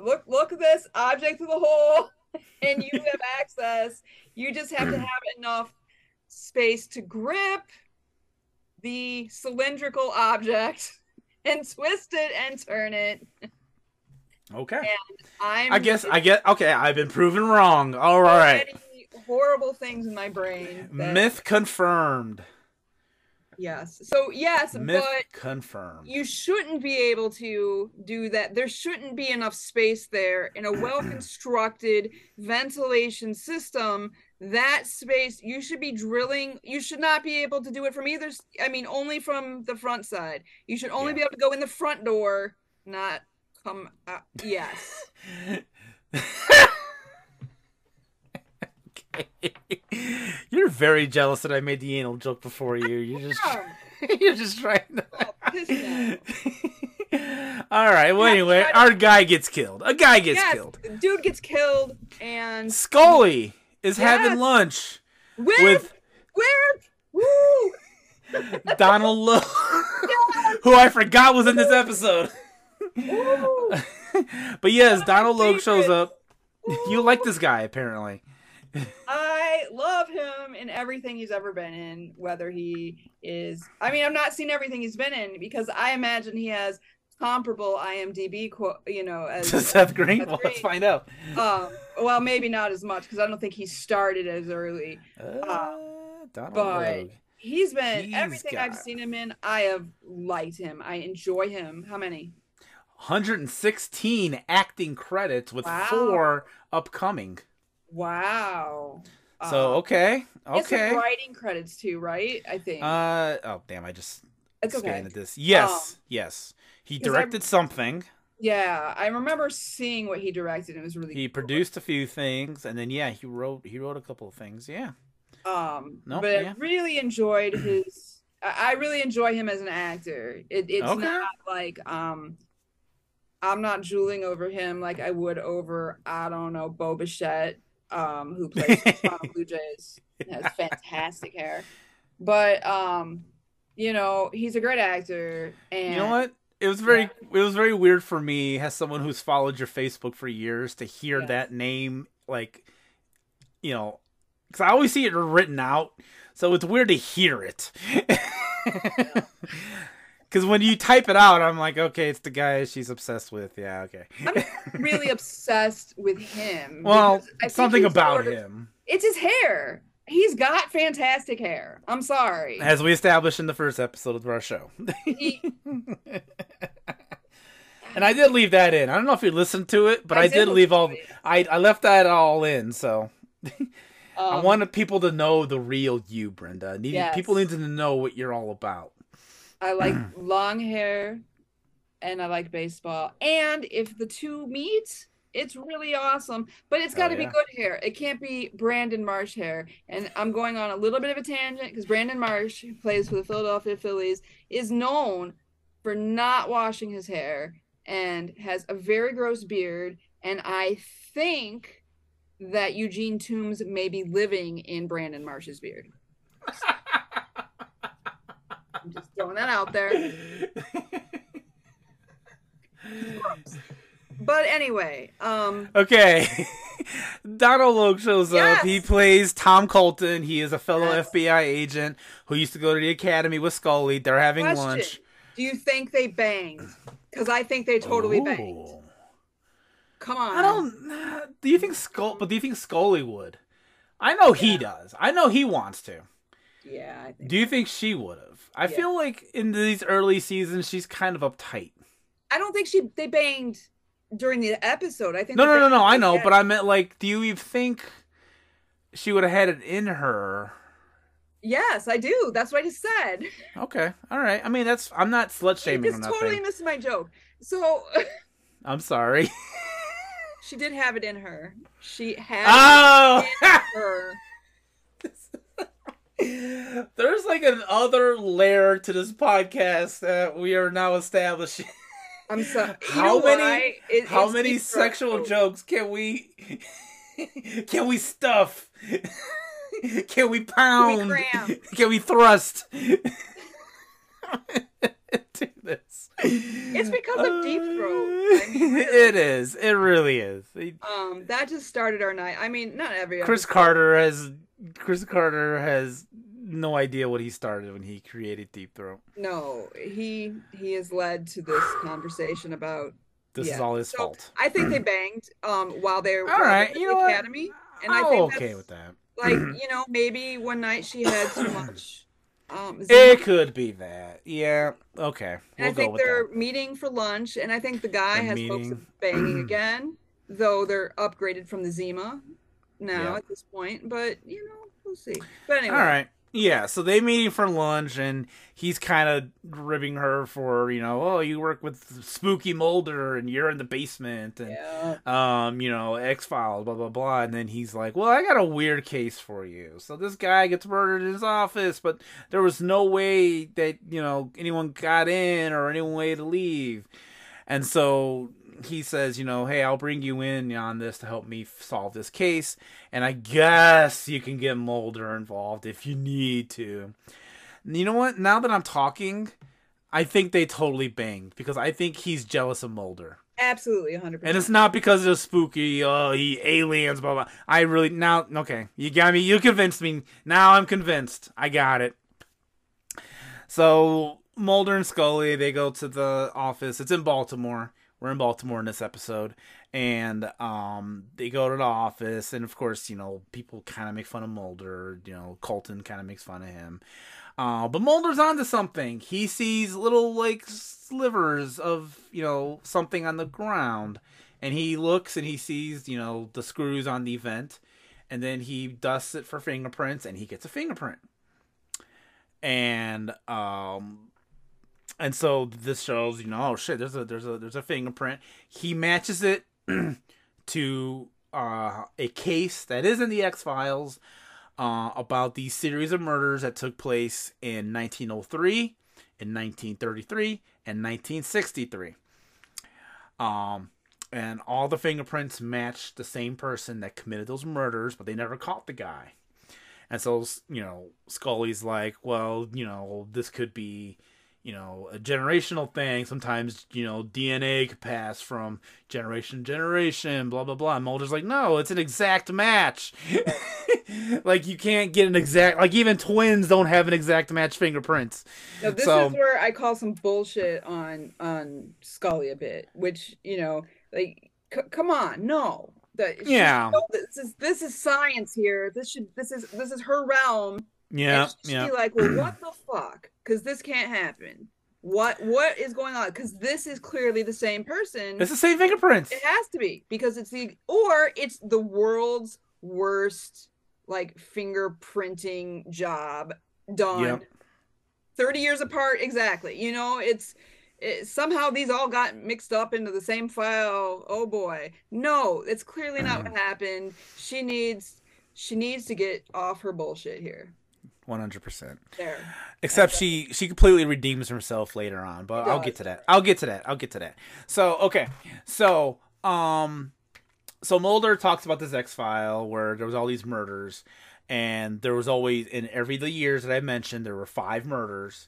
S2: Look, look at this object through the hole, *laughs* and you have access. You just have to *clears throat* have enough space to grip the cylindrical object *laughs* and twist it and turn it.
S1: Okay.
S2: I'm
S1: I guess. I get. Okay. I've been proven wrong. All right.
S2: Horrible things in my brain. that-
S1: Myth confirmed.
S2: Yes. So yes,
S1: Myth
S2: but
S1: confirmed.
S2: you shouldn't be able to do that. There shouldn't be enough space there in a well-constructed ventilation system. That space you should be drilling. You should not be able to do it from either. I mean, only from the front side. You should only
S1: Yeah.
S2: be able to go in the front door, not come. Out. Yes. *laughs* *laughs*
S1: You're very jealous that I made the anal joke before you. You're just *laughs* you're just trying to.
S2: oh. *laughs*
S1: All right. Well,
S2: Yeah,
S1: anyway,
S2: to-
S1: our guy gets killed. A guy gets
S2: yes,
S1: killed.
S2: dude gets killed, and
S1: Scully is having lunch
S2: with
S1: with
S2: with woo.
S1: Donald Logue, who I forgot was in this episode. But yes,
S2: One of my
S1: Donald Logue shows up. You like this guy apparently.
S2: I love him in everything he's ever been in, whether he is. I mean, I've not seen everything he's been in because I imagine he has comparable IMDb, quote, you know, as *laughs*
S1: Seth Green.
S2: Seth
S1: Well, let's find out.
S2: um. Well, maybe not as much because I don't think he started as early.
S1: Uh, Donald
S2: but-
S1: Logue.
S2: He's been
S1: He's
S2: everything I've seen him in. I have liked him. I enjoy him. How many?
S1: 116 acting credits with
S2: Wow.
S1: four upcoming.
S2: Wow.
S1: So
S2: Uh,
S1: okay, okay.
S2: writing credits too, right? I think
S1: Uh oh, damn! I just
S2: it's okay.
S1: this. Yes,
S2: Um,
S1: yes. He
S2: 'cause I-
S1: directed something.
S2: Yeah, I remember seeing what he directed. It was really
S1: He
S2: cool.
S1: produced a few things, and then yeah, he wrote he wrote a couple of things. Yeah.
S2: Um,
S1: No,
S2: but
S1: yeah.
S2: I really enjoyed his. I really enjoy him as an actor. It, it's
S1: Okay.
S2: not like um, I'm not drooling over him like I would over I don't know Bo Bichette, um, who *laughs* plays the Toronto Blue Jays. has fantastic hair, but um, you know he's a great actor. And
S1: You know what? It was very it was very weird for me as someone who's followed your Facebook for years to hear
S2: Yeah.
S1: that name like you know cuz I always see it written out. So it's weird to hear it. *laughs* Cuz when you type it out I'm like okay, it's the guy she's obsessed with. Yeah, okay.
S2: I'm really *laughs* obsessed with him.
S1: well,
S2: because I
S1: something about
S2: sort of-
S1: him
S2: It's his hair. He's got fantastic hair. I'm sorry.
S1: as we established in the first episode of our show.
S2: He- *laughs*
S1: and I did leave that in. I don't know if you listened to it, but I, did, leave all
S2: listen to it.
S1: I I left that all in, so *laughs* I
S2: Um,
S1: wanted people to know the real you, Brenda. Need,
S2: Yes.
S1: People needed to know what you're all about.
S2: I like *clears throat* long hair and I like baseball. And if the two meet, it's really awesome. But it's got to
S1: Hell
S2: be good hair. It can't be Brandon Marsh hair. And I'm going on a little bit of a tangent because Brandon Marsh, who plays for the Philadelphia Phillies, is known for not washing his hair and has a very gross beard. And I think that Eugene Toombs may be living in Brandon Marsh's beard. *laughs* I'm just throwing that out there. *laughs* But anyway, um,
S1: okay. Donald Logue shows up. He plays Tom Colton. He is a fellow
S2: Yes.
S1: FBI agent who used to go to the academy with Scully. They're having
S2: Question.
S1: lunch.
S2: do you think they banged? Because I think they totally banged. Come on.
S1: I don't. Do you think Scully? But do you think Scully would? I know he does. I know he wants to.
S2: Yeah, I think.
S1: Do you think she would have? I
S2: Yeah.
S1: feel like in these early seasons she's kind of uptight.
S2: I don't think she they banged during the episode. I think.
S1: No, no, no, no. I know, but I meant like, do you even think she would have had it in her?
S2: Yes, I do. That's what I just said.
S1: Okay, all right. I mean, that's. I'm not slut shaming.
S2: just totally missed my joke. So *laughs*
S1: I'm sorry. *laughs*
S2: she did have it in her. She had
S1: oh.
S2: it in her. *laughs* *laughs*
S1: There's like an other layer to this podcast that we are now establishing. *laughs*
S2: I'm sorry. *laughs*
S1: How many-
S2: It-
S1: How many sexual
S2: throat.
S1: jokes can we can we stuff? Can we pound?
S2: cram?
S1: Can we thrust? Do this.
S2: It's because of Deep Throat. I mean, really.
S1: it is. It really is.
S2: Um, that just started our night. I mean, not every
S1: Chris
S2: episode.
S1: Carter has Chris Carter has no idea what he started when he created Deep Throat.
S2: No, he he has led to this conversation about.
S1: This is all his
S2: So,
S1: fault.
S2: I think they banged um while they were
S1: All right,
S2: in
S1: you
S2: the
S1: know what?
S2: academy, and I
S1: I'm
S2: think
S1: okay with that.
S2: like you know maybe one night she had too *coughs* much. Um,
S1: It could be that. Yeah. Okay. We'll
S2: I think they're
S1: that.
S2: meeting for lunch, and I think the guy
S1: They're
S2: has hopes of banging *clears throat* again, though they're upgraded from the Zima now
S1: Yeah.
S2: at this point. But you know, we'll see. But anyway,
S1: All right. Yeah, so they meeting for lunch, and he's kind of ribbing her for, you know, oh, you work with Spooky Mulder, and you're in the basement, and
S2: Yeah.
S1: um, you know, X Files, blah blah blah. And then he's like, "Well, I got a weird case for you. So this guy gets murdered in his office, but there was no way that you know anyone got in or any way to leave." And so he says, "You know, hey, I'll bring you in on this to help me solve this case, and I guess you can get Mulder involved if you need to." You know what? Now that I'm talking. I think they totally banged because I think he's jealous of Mulder.
S2: Absolutely, 100%.
S1: And it's not because of spooky, oh, he aliens, blah, blah. I really, now, okay, you got me, you convinced me. Now I'm convinced. I got it. So, Mulder and Scully, they go to the office. It's in Baltimore. We're in Baltimore in this episode. And um, they go to the office. And of course, you know, people kind of make fun of Mulder. You know, Colton kind of makes fun of him. Uh, but Mulder's onto something. He sees little like slivers of you know something on the ground, and he looks and he sees you know the screws on the vent, and then he dusts it for fingerprints, and he gets a fingerprint. And um, and so this shows you know oh shit there's a there's a there's a fingerprint. He matches it *clears throat* to uh, a case that is in the X Files uh, about the series of murders that took place in 1903, in 1933, and 1963. Um, and all the fingerprints matched the same person that committed those murders, but they never caught the guy. And so, you know, Scully's like, well, you know, this could be, you know, a generational thing. Sometimes, you know, DNA could pass from generation to generation, blah, blah, blah. And Mulder's like, no, it's an exact match. *laughs* like, you can't get an exact, like, even twins don't have an exact match fingerprints.
S2: No, this
S1: So-
S2: is where I call some bullshit on on Scully a bit, which you know, like, c- come on, no, the, she should
S1: Yeah.
S2: This is this is science here. This should this is this is her realm.
S1: Yeah,
S2: and she'd
S1: yeah.
S2: be like, well, what the fuck? Because this can't happen. What what is going on? Because this is clearly the same person.
S1: It's the same fingerprints.
S2: It has to be because it's the or it's the world's worst like fingerprinting job done.
S1: Yep.
S2: 30 years apart exactly. You know, it's it, somehow these all got mixed up into the same file. Oh boy. No, it's clearly not what mm. happened. She needs she needs to get off her bullshit here.
S1: One hundred percent. Except she she completely redeems herself later on, but I'll get to that. I'll get to that. I'll get to that. So okay, so um, so Mulder talks about this X file where there was all these murders, and there was always in every the years that I mentioned there were five murders,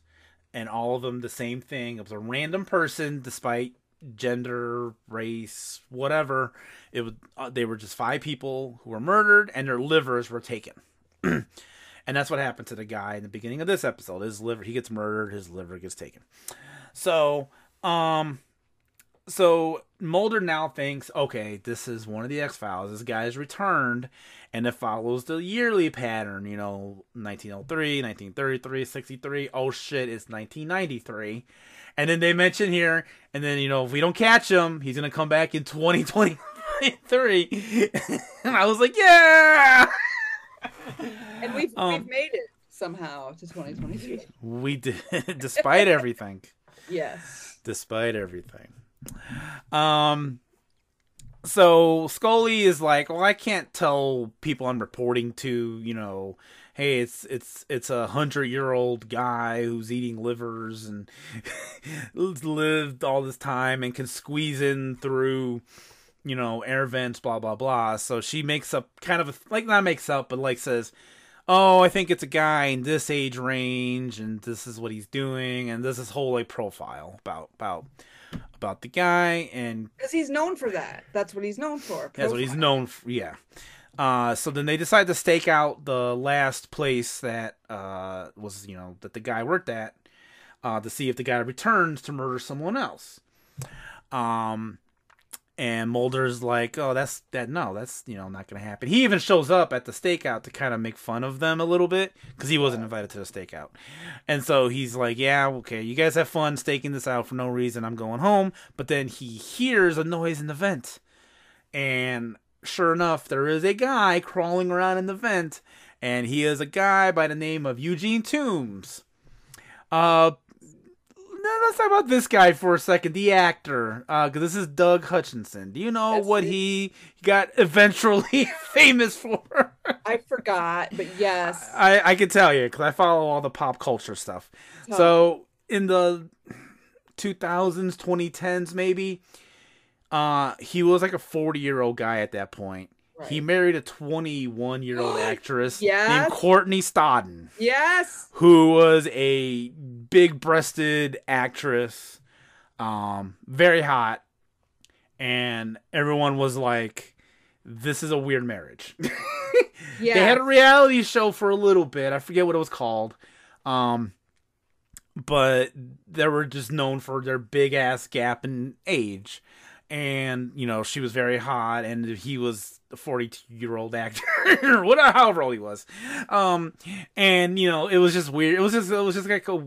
S1: and all of them the same thing. It was a random person, despite gender, race, whatever. It was uh, they were just five people who were murdered, and their livers were taken. *clears throat* And that's what happened to the guy in the beginning of this episode. His liver, he gets murdered, his liver gets taken. So, um, so Mulder now thinks, okay, this is one of the X Files. This guy is returned, and it follows the yearly pattern. You know, 1903, 1933, 63. Oh shit, it's 1993. And then they mention here, and then you know, if we don't catch him, he's gonna come back in 2023. *laughs* and I was like, yeah. *laughs*
S2: And we've
S1: Um,
S2: we've made it somehow to 2023.
S1: We *laughs* did, despite everything.
S2: Yes.
S1: Despite everything. Um. So Scully is like, well, I can't tell people I'm reporting to, you know, hey, it's it's it's a hundred year old guy who's eating livers and *laughs* lived all this time and can squeeze in through, you know, air vents, blah blah blah. So she makes up kind of a, like not makes up, but like says, oh, I think it's a guy in this age range, and this is what he's doing, and this is whole like profile about about about the guy, and
S2: Because he's known for that. That's what he's known for.
S1: that's what he's known for. Yeah. Uh, so then they decide to stake out the last place that uh, was, you know, that the guy worked at uh, to see if the guy returns to murder someone else. Um, and Mulder's like, "Oh, that's that. No, that's you know not gonna happen." He even shows up at the stakeout to kind of make fun of them a little bit because he wasn't invited to the stakeout, and so he's like, "Yeah, okay, you guys have fun staking this out for no reason. I'm going home." But then he hears a noise in the vent, and sure enough, there is a guy crawling around in the vent, and he is a guy by the name of Eugene Toombs. Uh, now let's talk about this guy for a second, the actor, because this is Doug Hutchison. Do you know
S2: That's
S1: what he got eventually *laughs* famous for?
S2: I forgot, but yes.
S1: I I can tell you because I follow all the pop culture stuff.
S2: Tell
S1: So in the 2000s, 2010s, maybe, uh, he was like a 40 year old guy at that point. He married a 21 year old *gasps* actress
S2: Yes.
S1: named Courtney Stodden,
S2: Yes.
S1: who was a big breasted actress, um, very hot, and everyone was like, "This is a weird marriage."
S2: Yeah. *laughs*
S1: They had a reality show for a little bit. I forget what it was called. Um, but they were just known for their big ass gap in age. And, you know, she was very hot and he was *laughs* a 42 year old actor or whatever, however old he was. Um, and, you know, it was just weird. It was just, it was just like a,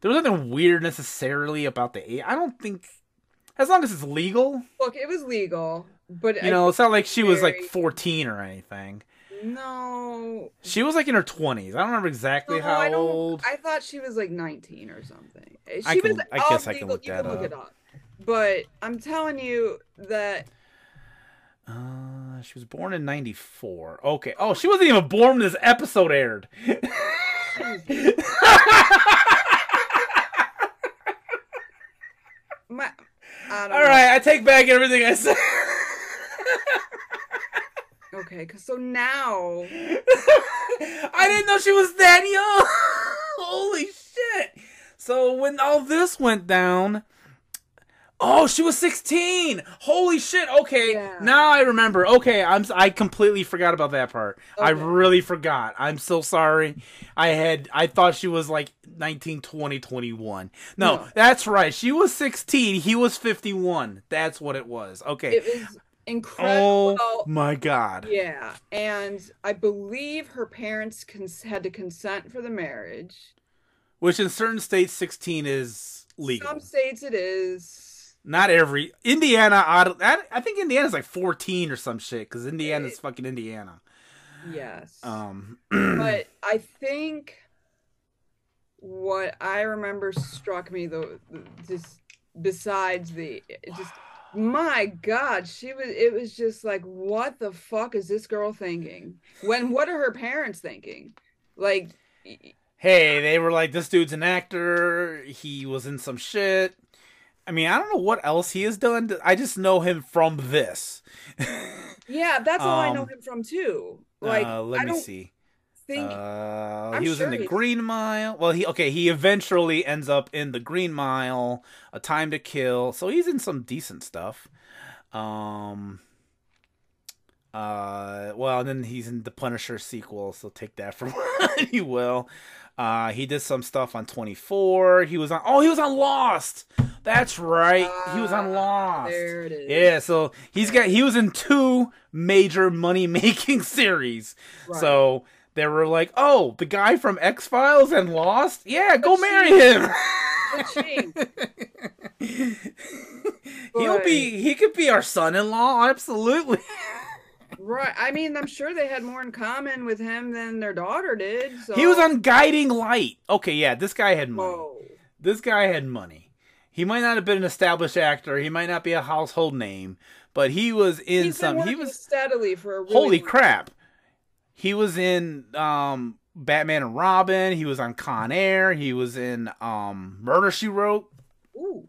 S1: there was nothing weird necessarily about the age. I don't think, as long as it's legal,
S2: Look, it was legal, but
S1: you know, it's not like she was like 14 or anything.
S2: no.
S1: She was like in her twenties. I don't remember exactly
S2: No,
S1: how
S2: I
S1: old.
S2: I thought she was like 19 or something. She
S1: I can-
S2: was.
S1: I guess I can look
S2: you
S1: that
S2: can look
S1: up.
S2: it up. But I'm telling you that
S1: Uh, she was born in '94. Okay. Oh, she wasn't even born when this episode aired. *laughs*
S2: my. I don't
S1: All
S2: know.
S1: right, I take back everything I said.
S2: Okay, 'cause so now *laughs*
S1: I didn't know she was that young. *laughs* Holy shit! So when all this went down, oh, she was 16. Holy shit! Okay,
S2: Yeah.
S1: now I remember. Okay, I'm I completely forgot about that part. I really forgot. I'm so sorry. I had I thought she was like 19, 20, 21. No,
S2: No.
S1: that's right. She was 16. He was 51. That's what it was. Okay.
S2: it was incredible.
S1: oh my god.
S2: Yeah, and I believe her parents cons- had to consent for the marriage.
S1: Which in certain states, 16 is legal.
S2: Some states it is.
S1: Not every Indiana. odd- I I think Indiana's like 14 or some shit because Indiana's fucking Indiana.
S2: Yes.
S1: Um, *clears throat*
S2: but I think what I remember struck me though, just besides the just my god she was it was just like what the fuck is this girl thinking when what are her parents thinking like
S1: hey, they were like, this dude's an actor. He was in some shit. I mean, I don't know what else he has done. I just know him from this. *laughs*
S2: yeah that's all i know
S1: Um,
S2: him from too like
S1: uh, let
S2: i
S1: me see.
S2: think
S1: Uh, he was in the
S2: he's-
S1: Green Mile. Well, he okay. He eventually ends up in the Green Mile, A Time to Kill. So he's in some decent stuff. Um. Uh. Well, and then he's in the Punisher sequel. So take that for *laughs* what you will. Uh, he did some stuff on 24. He was on. Oh, he was on Lost. That's right. he was on
S2: Ah,
S1: Lost.
S2: there it is
S1: Yeah, so he's got he was in two major *laughs* money making series.
S2: Right.
S1: So they were like, "Oh, the guy from X Files and Lost? Yeah, go marry him." *laughs* He'll be he could be our son-in-law, absolutely. *laughs*
S2: right i mean i'm sure they had more in common with him than their daughter did so
S1: He was on Guiding Light. Okay, yeah, this guy had money.
S2: Whoa.
S1: This guy had money. He might not have been an established actor. He might not be a household name, but he was in
S2: He's
S1: some. He was
S2: steadily for a really
S1: holy crap he was in um batman and robin he was on con air he was in um murder she wrote
S2: Ooh.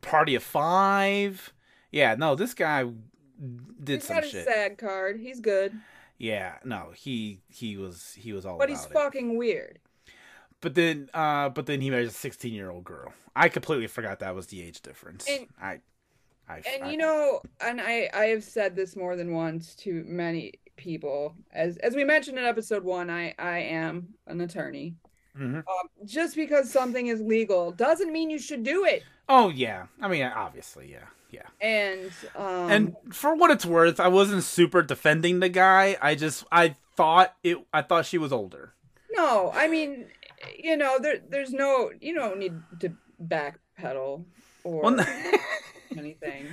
S1: party of five yeah no this guy did
S2: He's
S1: some
S2: got
S1: shit
S2: SAG card. He's good,
S1: yeah no he he was he was all
S2: but he's
S1: it.
S2: fucking weird.
S1: but then uh but then he married a 16 year old girl i completely forgot that was the age difference
S2: And-
S1: i I,
S2: And
S1: I-
S2: you know, and I I have said this more than once to many people. As as we mentioned in episode one, I I am an attorney.
S1: Mhm.
S2: Um, just because something is legal doesn't mean you should do it.
S1: oh yeah i mean obviously yeah yeah
S2: And um,
S1: and for what it's worth, I wasn't super defending the guy. I just I thought it. I thought she was older.
S2: no, I mean, you know, there there's no you don't need to backpedal or
S1: Well, *laughs*
S2: anything.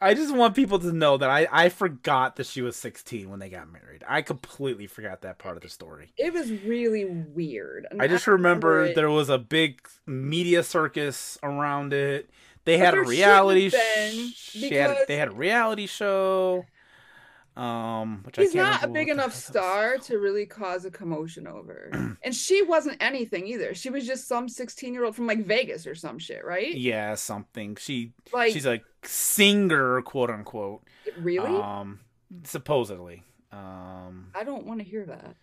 S1: I just want people to know that I I forgot that she was 16 when they got married. I completely forgot that part of the story.
S2: It was really weird. and
S1: I just remember
S2: it.
S1: there was a big media circus around it. They had a reality.
S2: been,
S1: sh- had, they had a reality show. Um, which I
S2: He's not a big enough star to really cause a commotion over. *clears throat* and she wasn't anything either. She was just some 16 year old from like Vegas or some shit, right?
S1: Yeah, something. She
S2: Like,
S1: she's a singer, quote unquote.
S2: really?
S1: Um, supposedly. Um,
S2: I don't want to hear that.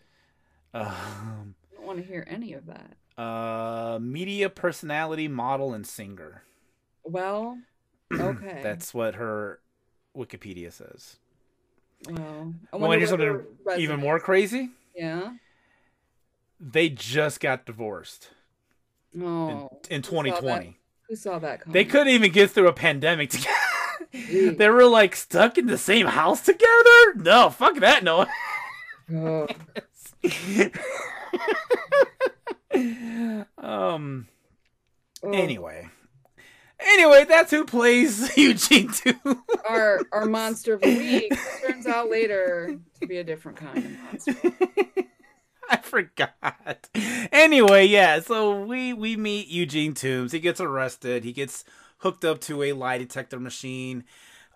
S1: um,
S2: I don't want to hear any of that.
S1: uh, media personality, model, and singer.
S2: Well, *clears throat* okay.
S1: That's what her Wikipedia says.
S2: well. I
S1: Want to hear something even more crazy?
S2: Yeah.
S1: They just got divorced
S2: Oh.
S1: in
S2: saw that?
S1: 2020.
S2: Who saw that coming?
S1: They couldn't even get through a pandemic together. *laughs* They were like stuck in the same house together. No, fuck that. No. *laughs*
S2: Oh. *laughs*
S1: um.
S2: Oh.
S1: Anyway. Anyway, that's who plays *laughs* Eugene too.
S2: our our monster of the *laughs* week turns out later to be a different kind of monster. *laughs*
S1: I forgot. Anyway, yeah, so we we meet Eugene Toombs. He gets arrested. He gets hooked up to a lie detector machine.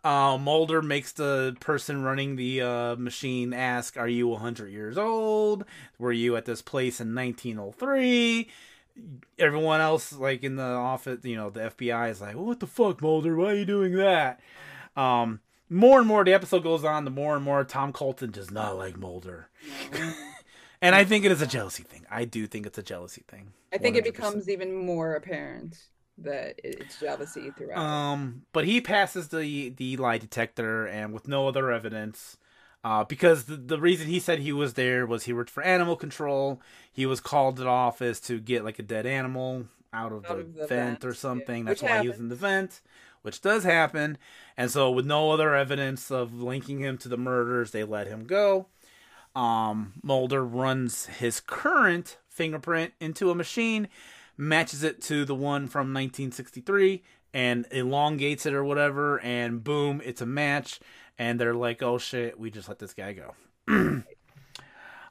S1: Uh, Mulder makes the person running the uh, machine ask, "Are you 100 years old? Were you at this place in 1903?" Everyone else, like in the office, you know, the FBI is like, "What the fuck, Mulder? Why are you doing that?" Um, more and more the episode goes on, the more and more Tom Colton does not like Mulder. *laughs* And I think it is a jealousy thing. I do think it's a jealousy thing.
S2: I think it
S1: 100%.
S2: becomes even more apparent that it's jealousy throughout.
S1: Um, but he passes the the lie detector, and with no other evidence, uh, because the, the reason he said he was there was he worked for animal control. He was called to the office to get like a dead animal out of,
S2: Out
S1: the,
S2: of the
S1: vent
S2: vent,
S1: or
S2: yeah.
S1: something. That's
S2: Which
S1: why he was in the vent, which does happen. And so, with no other evidence of linking him to the murders, they let him go. Um, Mulder runs his current fingerprint into a machine, matches it to the one from 1963, and elongates it or whatever, and boom, it's a match. And they're like, "Oh shit, we just let this guy go." *clears throat*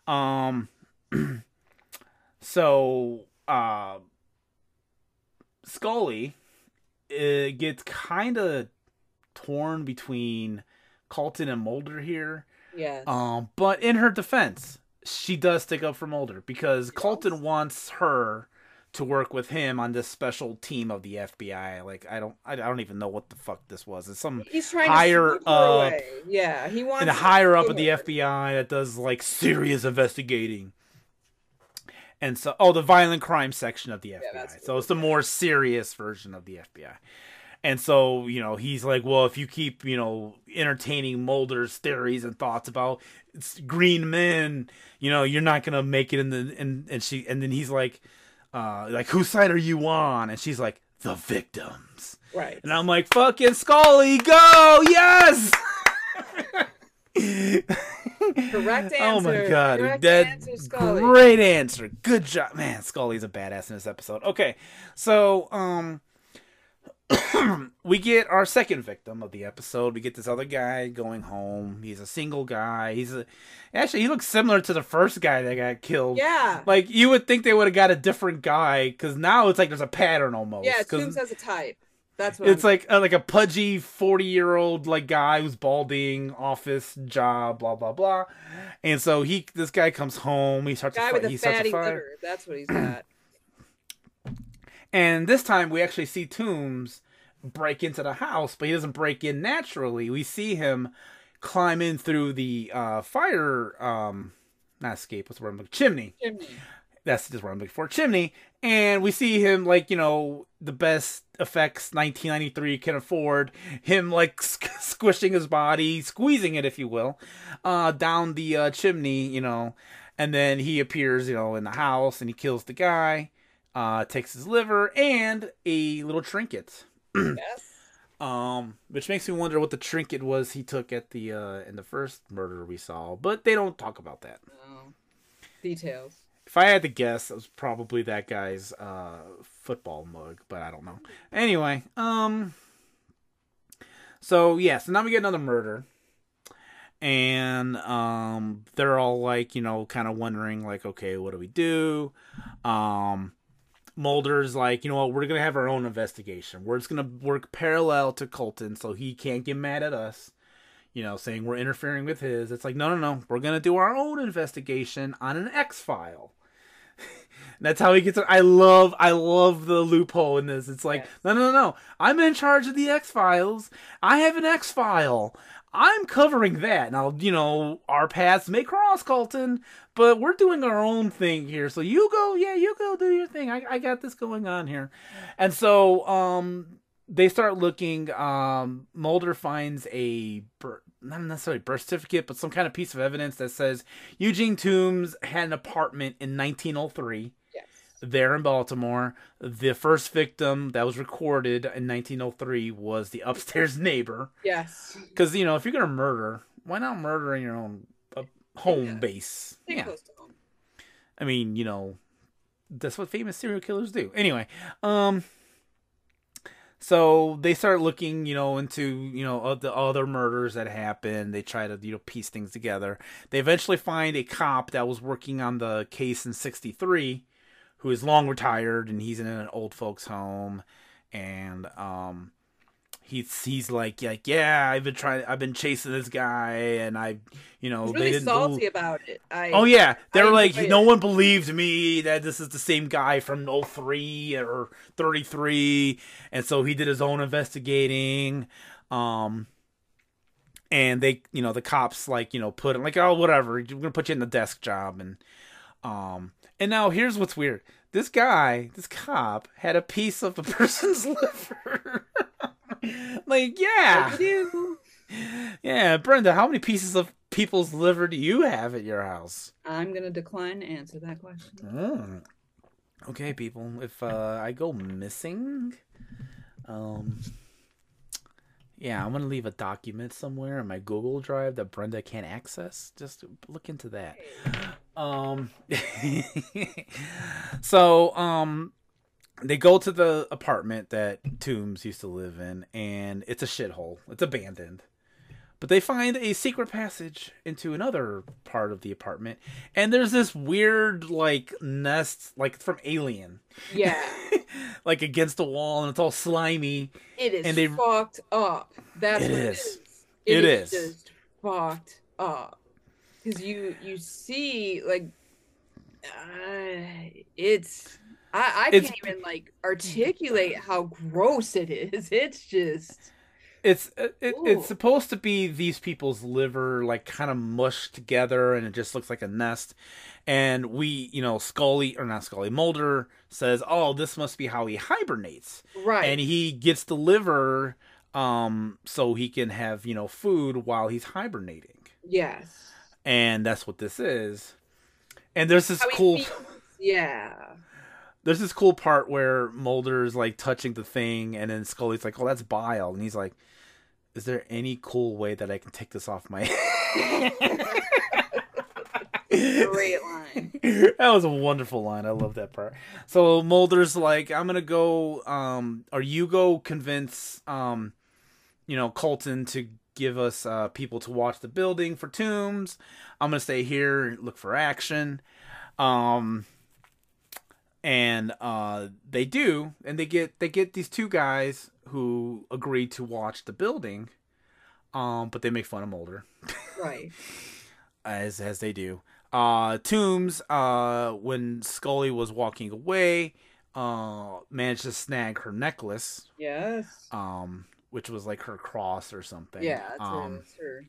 S1: Um, *clears throat* so uh, Scully it gets kind of torn between Colton and Mulder here.
S2: Yes.
S1: Um, but in her defense, she does stick up for Mulder because Colton wants her to work with him on this special team of the FBI. Like I don't, I don't even know what the fuck this was. It's some
S2: He's trying
S1: higher
S2: to
S1: up-.
S2: Yeah, he wants
S1: and
S2: to
S1: higher up of the. FBI that does like serious investigating. And so, oh, the violent crime section of the FBI.
S2: that's
S1: so it's the more serious version of the FBI. And so, you know, he's like, well, if you keep, you know, entertaining Mulder's theories and thoughts about it's green men, you know, you're not gonna make it in the and and she and then he's like, uh, like whose side are you on? And she's like, the victims.
S2: Right.
S1: And I'm like, fucking Scully, go! Yes!
S2: Correct answer. *laughs*
S1: Oh my god,
S2: Correct
S1: that
S2: answer, Scully.
S1: great answer. Good job, man. Scully's a badass in this episode. Okay, so um, *coughs* we get our second victim of the episode. We get this other guy going home. He's a single guy. He's a actually he looks similar to the first guy that got killed.
S2: Yeah.
S1: Like you would think they would have got a different guy because now it's like there's a pattern almost.
S2: Yeah, Toombs has a type. That's what
S1: it's
S2: I'm-
S1: like uh, like a pudgy forty year old like guy who's balding, office job, blah blah blah, and so he this guy comes home. He starts
S2: guy
S1: a
S2: with a
S1: he starts a
S2: fatty
S1: fire,
S2: liver. That's what he's got.
S1: and this time we actually see Toombs break into the house, but he doesn't break in naturally. We see him climb in through the uh, fire, um, not escape. What's the word? I'm looking- Chimney.
S2: Chimney.
S1: That's just what I'm looking for. Chimney. And we see him like, you know, the best effects 1993 can afford. Him like *laughs* squishing his body, squeezing it, if you will, uh, down the uh, chimney, you know. And then he appears, you know, in the house and he kills the guy, uh, takes his liver and a little trinket.
S2: Yes.
S1: Um, which makes me wonder what the trinket was he took at the uh in the first murder we saw, but they don't talk about that.
S2: No. Details.
S1: If I had to guess, it was probably that guy's uh, football mug, but I don't know. Anyway, um, so yeah, so now we get another murder, and um, they're all like, you know, kind of wondering, like, okay, what do we do? Um, Mulder's like, you know what, we're gonna have our own investigation. We're just gonna work parallel to Colton, so he can't get mad at us you know, saying we're interfering with his. It's like, no, no, no. We're gonna do our own investigation on an X file. *laughs* That's how he gets it. I love, I love the loophole in this. It's like,
S2: Yes.
S1: no, no, no, no. I'm in charge of the X files. I have an X file. I'm covering that. Now, you know, our paths may cross, Colton, but we're doing our own thing here. So you go, yeah, you go do your thing. I, I got this going on here. And so, um, they start looking. Um, Mulder finds a not necessarily birth certificate, but some kind of piece of evidence that says Eugene Toombs had an apartment in 1903 there in Baltimore. The first victim that was recorded in 1903 was the upstairs *laughs* neighbor.
S2: Yes.
S1: Because you know, if you're gonna murder, why not murder in your own home
S2: Yeah.
S1: base?
S2: Stay
S1: yeah,
S2: home.
S1: I mean, you know, that's what famous serial killers do. Anyway, um, so they start looking, you know, into you know the other murders that happened. They try to you know piece things together. They eventually find a cop that was working on the case in '63, who is long retired, and he's in an old folks' home, and um. He's he's like like yeah I've been trying I've been chasing this guy and I you know
S2: He's
S1: they
S2: really
S1: didn't
S2: salty
S1: believe-
S2: about it. I,
S1: Oh yeah, they
S2: I
S1: were like, no
S2: it.
S1: one believed me that this is the same guy from 03 or 33, and so he did his own investigating. Um, and they, you know, the cops like, you know, put him like, oh, whatever, we're gonna put you in the desk job, and um, and now here's what's weird: this guy, this cop, had a piece of a *laughs* person's liver. *laughs* like, yeah, yeah, Brenda, how many pieces of people's liver do you have at your house?
S2: I'm gonna decline to answer that question.
S1: Mm. Okay, people. If uh, I go missing, um, yeah, I'm gonna leave a document somewhere in my Google Drive that Brenda can't access. Just look into that. Um, *laughs* so um, they go to the apartment that Toombs used to live in, and it's a shithole. It's abandoned. But they find a secret passage into another part of the apartment, and there's this weird like nest, like from Alien,
S2: Yeah. *laughs*
S1: like against the wall, and it's all slimy.
S2: It is
S1: And they-
S2: fucked up. That's
S1: It
S2: what
S1: is.
S2: it is.
S1: It
S2: is
S1: is.
S2: just fucked up. Because you you see like uh, it's I, I can't even like articulate how gross it is. It's just
S1: It's it, it,
S2: Ooh.
S1: it's supposed to be these people's liver like kind of mushed together, and it just looks like a nest. And we, you know, Scully or not Scully, Mulder says, "Oh, this must be how he hibernates."
S2: right.
S1: and he gets the liver um so he can have you know food while he's hibernating
S2: yes.
S1: and that's what this is and there's this
S2: How
S1: cool
S2: Yeah.
S1: There's this cool part where mulder's like touching the thing and then scully's like oh that's bile and he's like is there any cool way that i can take this off my *laughs*
S2: Great *laughs* line.
S1: that was a wonderful line. I love that part. So Mulder's like, I'm gonna go, um, or you go convince, um, you know, Colton to give us uh, people to watch the building for Toombs. I'm gonna stay here and look for action. Um, and uh, they do, and they get they get these two guys who agree to watch the building. Um, but they make fun of Mulder
S2: Right. *laughs*
S1: as as they do. Uh, Toombs, uh, when Scully was walking away, uh, managed to snag her necklace,
S2: Yes.
S1: um, which was like her cross or something.
S2: Yeah. Her,
S1: Um,
S2: her,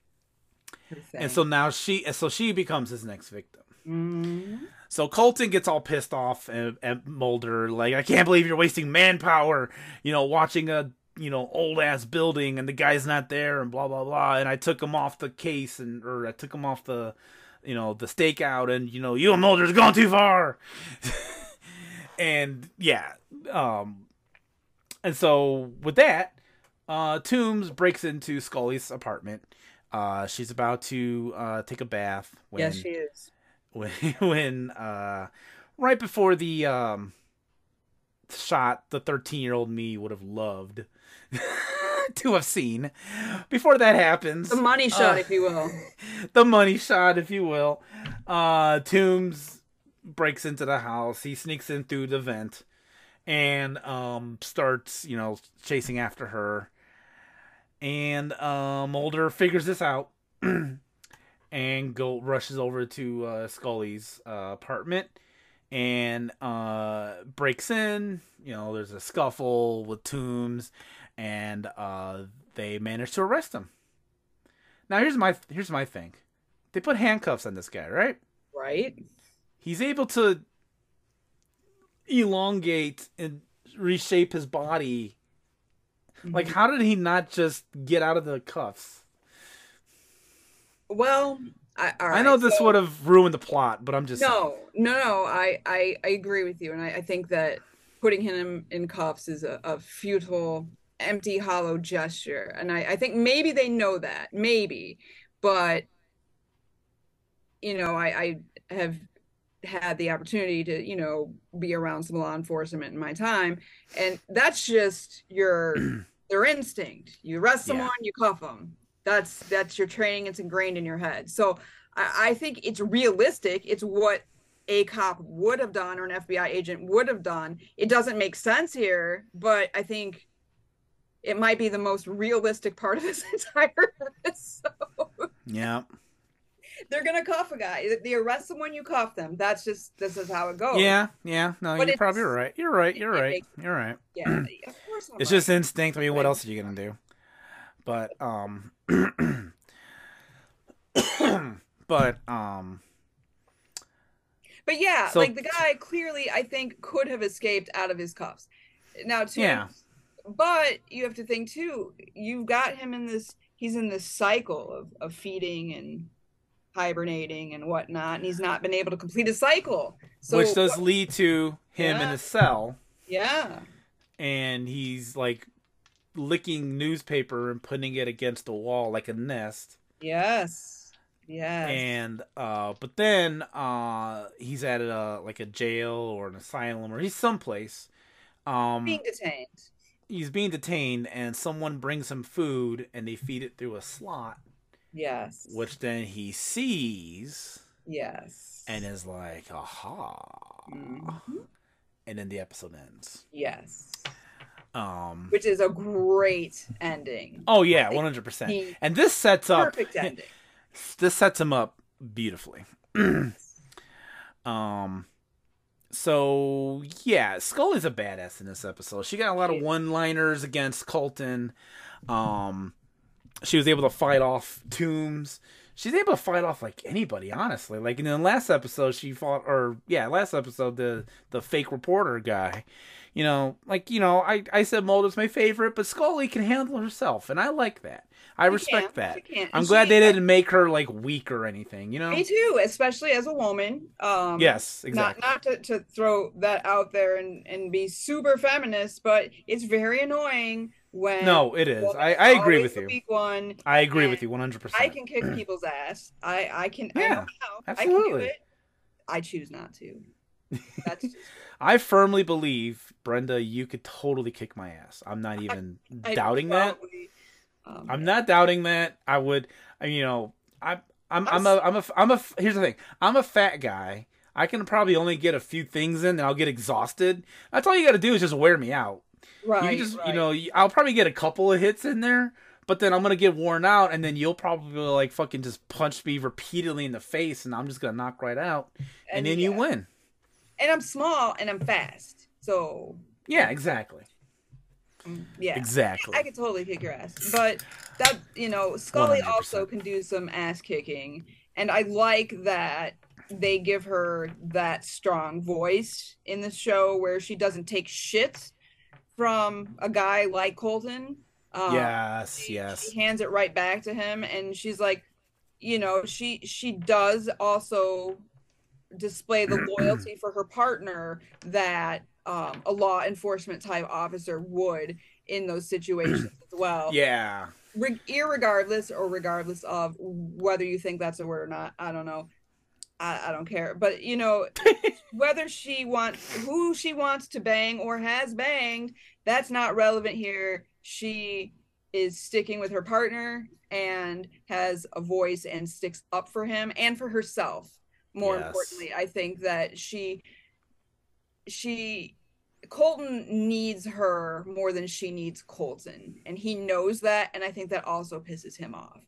S2: her
S1: and so now she, so she becomes his next victim.
S2: Mhm.
S1: So Colton gets all pissed off at, at Mulder, like, I can't believe you're wasting manpower, you know, watching a, you know, old ass building and the guy's not there and blah, blah, blah. And I took him off the case and, or I took him off the, you know, the stakeout and, you know, you and Mulder's gone too far. *laughs* and yeah. Um, and so with that, uh, Toombs breaks into Scully's apartment. Uh, she's about to, uh, take a bath. When,
S2: Yes, she is.
S1: When *laughs* when uh right before the um shot the 13 year old me would have loved *laughs* to have seen. Before that happens
S2: The money shot,
S1: Uh,
S2: if you will. *laughs*
S1: the money shot if you will. Uh Toombs breaks into the house. He sneaks in through the vent and um starts you know chasing after her. And uh, Mulder figures this out *clears throat* and go rushes over to uh, Scully's uh, apartment and uh, breaks in. You know, there's a scuffle with Toombs, and uh, they manage to arrest him. Now here's my here's my thing. They put handcuffs on this guy, right?
S2: Right.
S1: He's able to elongate and reshape his body. Like, how did he not just get out of the cuffs?
S2: Well, I,
S1: I know this
S2: so-
S1: would have ruined the plot, but I'm just
S2: No, no, no. I, I, I agree with you, and I, I think that putting him in cuffs is a, a futile, empty, hollow gesture. And I, I think maybe they know that, maybe, but you know, I, I have had the opportunity to, you know, be around some law enforcement in my time, and that's just your *clears throat* their instinct. You arrest
S1: Yeah.
S2: someone, you cuff them. That's that's your training. It's ingrained in your head. So I, I think it's realistic. It's what a cop would have done or an FBI agent would have done. It doesn't make sense here, but I think it might be the most realistic part of this *laughs* entire episode.
S1: yeah.
S2: They're gonna cuff a guy. They arrest someone, you cuff them. That's just this is how it goes.
S1: Yeah, yeah. No,
S2: But
S1: you're probably right. You're right. You're right.
S2: makes-
S1: You're right.
S2: yeah. Of course, I'm
S1: It's
S2: right.
S1: just instinct. I mean, what else are you gonna do? But um, *clears throat* but um,
S2: But yeah,
S1: So-
S2: like the guy clearly, I think, could have escaped out of his cuffs. Now, too.
S1: Yeah.
S2: But you have to think too. You've got him in this. He's in this cycle of of feeding and hibernating and whatnot, and he's not been able to complete his cycle. So,
S1: which does lead to him in
S2: Yeah.
S1: a cell,
S2: yeah,
S1: and he's like licking newspaper and putting it against the wall like a nest.
S2: yes, yes,
S1: and uh but then uh he's at a like a jail or an asylum or he's someplace um
S2: being detained.
S1: he's being detained and someone brings him food and they feed it through a slot
S2: Yes.
S1: which then he sees
S2: Yes.
S1: and is like, aha.
S2: Mhm.
S1: And then the episode ends.
S2: Yes.
S1: Um.
S2: Which is a great ending.
S1: Oh yeah, one hundred percent. And this sets up
S2: Perfect ending.
S1: this sets him up beautifully. *clears throat* um. So yeah, Scully's a badass in this episode. She got a lot of one-liners against Colton. Um, she was able to fight off Toombs. She's able to fight off like anybody, honestly. Like in the last episode, she fought, or yeah, last episode, the the fake reporter guy. You know, like you know, I I said Mulder's my favorite, but Scully can handle herself, and I like that. I
S2: She
S1: respect
S2: can,
S1: that. I'm glad they didn't make her like weak or anything. You know?
S2: Me too, especially as a woman. Um,
S1: Yes, exactly.
S2: Not not to, to throw that out there and, and be super feminist, but it's very annoying when
S1: no, it is. I, I agree with you.
S2: weak one.
S1: I agree with you 100. percent I
S2: can kick people's ass. I I can. I
S1: Yeah,
S2: know how. I can do
S1: absolutely.
S2: it. I choose not to. That's *laughs*
S1: I firmly believe, Brenda, you could totally kick my ass. I'm not even
S2: I
S1: doubting that.
S2: probably, um,
S1: I'm not doubting that. I would, you know, I, I'm, I'm a, I'm a, I'm a. Here's the thing. I'm a fat guy. I can probably only get a few things in, and I'll get exhausted. That's all you got to do is just wear me out.
S2: Right.
S1: you just,
S2: right.
S1: you know, I'll probably get a couple of hits in there, but then I'm gonna get worn out, and then you'll probably like fucking just punch me repeatedly in the face, and I'm just gonna knock right out, and, then you win.
S2: And I'm small and I'm fast, so
S1: Yeah, exactly,
S2: mm, yeah.
S1: exactly.
S2: I could totally kick your ass. But that you know, Scully
S1: 100%.
S2: also can do some ass kicking. And I like that they give her that strong voice in the show where she doesn't take shit from a guy like Colton. Um,
S1: yes,
S2: she,
S1: yes.
S2: she hands it right back to him and she's like you know she she does also display the *clears throat* loyalty for her partner that um, a law enforcement type officer would in those situations *clears throat* as well
S1: Yeah,
S2: Re- irregardless or regardless of whether you think that's a word or not i don't know I, I don't care. But you know whether she wants who she wants to bang or has banged that's not relevant here. She is sticking with her partner and has a voice and sticks up for him and for herself. More
S1: Yes.
S2: importantly i think that she she colton needs her more than she needs colton. And he knows that and i think that also pisses him off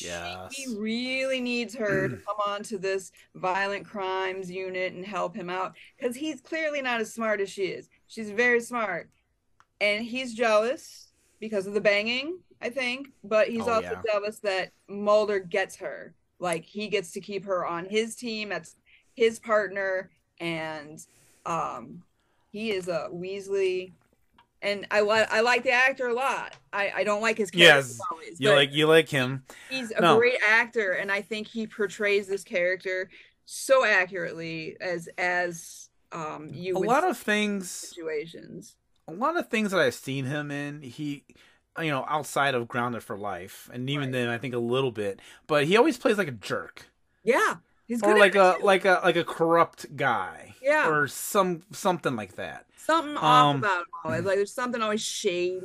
S1: Yes.
S2: he really needs her to come on to this violent crimes unit and help him out because he's clearly not as smart as she is she's very smart and he's jealous because of the banging i think but he's
S1: Oh,
S2: also
S1: yeah.
S2: jealous that mulder gets her like he gets to keep her on his team that's his partner and um he is a weasley and i like i like the actor a lot i i don't like his character
S1: Yes,
S2: always,
S1: you like you like him.
S2: he's a
S1: No.
S2: great actor and i think he portrays this character so accurately as as um you
S1: A lot of things.
S2: situations
S1: a lot of things that I've seen him in, he, you know, outside of Grounded for Life, and even
S2: Right.
S1: then, I think a little bit, but he always plays like a jerk
S2: yeah he's
S1: or like a like a like a corrupt guy,
S2: Yeah.
S1: or some something like that.
S2: something off
S1: um,
S2: about him always like there's something always shady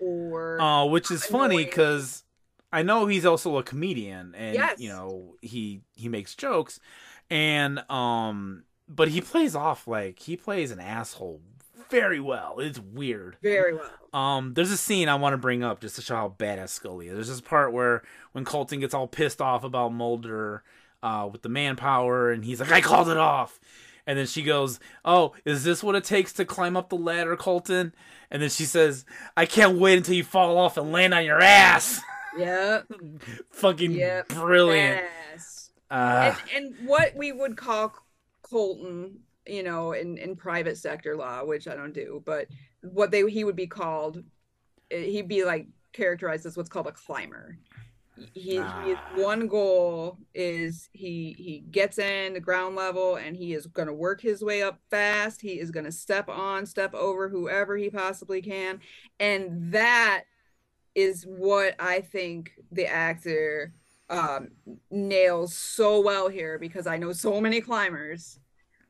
S2: or
S1: Uh, which is funny because I know he's also a comedian, and
S2: Yes.
S1: you know he he makes jokes, and um, but he plays off like he plays an asshole very well. It's weird.
S2: very well
S1: Um, there's a scene I want to bring up just to show how badass Scully is. There's this part where when Colton gets all pissed off about Mulder, uh, with the manpower, and he's like, "I called it off," and then she goes, "Oh, is this what it takes to climb up the ladder, Colton?" And then she says, "I can't wait until you fall off and land on your ass." *laughs*
S2: yeah
S1: Fucking
S2: Yep.
S1: brilliant.
S2: badass.
S1: Uh,
S2: and, and what we would call Colton, you know, in, in private sector law, which I don't do, but what they he would be called, eh, he'd be like characterized as what's called a climber. He, his
S1: Ah.
S2: one goal is he he gets in the ground level and he is going to work his way up fast. He is going to step on, step over whoever he possibly can, and that is what I think the actor um, nails so well here because I know so many climbers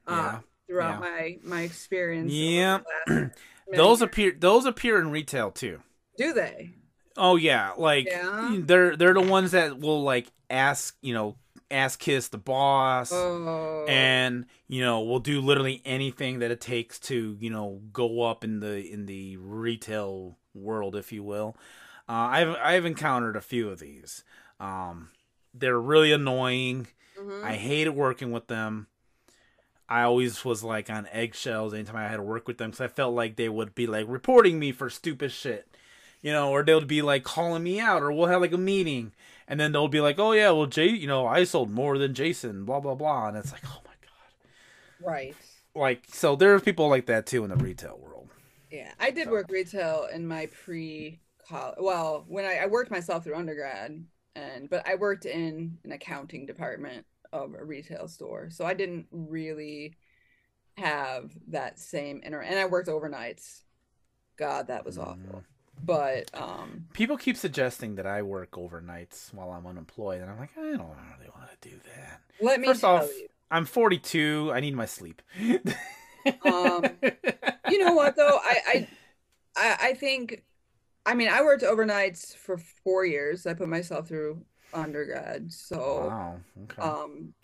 S2: uh,
S1: yeah.
S2: throughout
S1: yeah.
S2: my my experience.
S1: Yeah.
S2: the last *clears throat* many
S1: Those appear those appear in retail too.
S2: do they?
S1: Oh yeah, like
S2: Yeah?
S1: they're they're the ones that will like ask you know ask kiss the boss.
S2: Oh.
S1: and you know we'll do literally anything that it takes to you know go up in the in the retail world if you will uh, i've i've encountered a few of these um they're really annoying
S2: Mhm.
S1: i hated working with them i always was like on eggshells anytime i had to work with them because i felt like they would be like reporting me for stupid shit you know or they'll be like calling me out or we'll have like a meeting and then they'll be like oh yeah well jay you know i sold more than jason blah blah blah and it's like oh my god
S2: right.
S1: like so there's people like that too in the retail world
S2: Yeah, I did work retail in my pre college. Well, when I, I worked myself through undergrad, and but I worked in an accounting department of a retail store, so I didn't really have that same inner And I worked overnights. God, that was mm-hmm. awful. But um,
S1: people keep suggesting that i work overnights while i'm unemployed and i'm like i don't really want to do that
S2: let me
S1: First
S2: tell
S1: off,
S2: you.
S1: i'm 42 i need my sleep
S2: Um, You know what though? I I I, think. I mean, I worked overnights for four years. I put myself through undergrad, so.
S1: wow okay
S2: Um,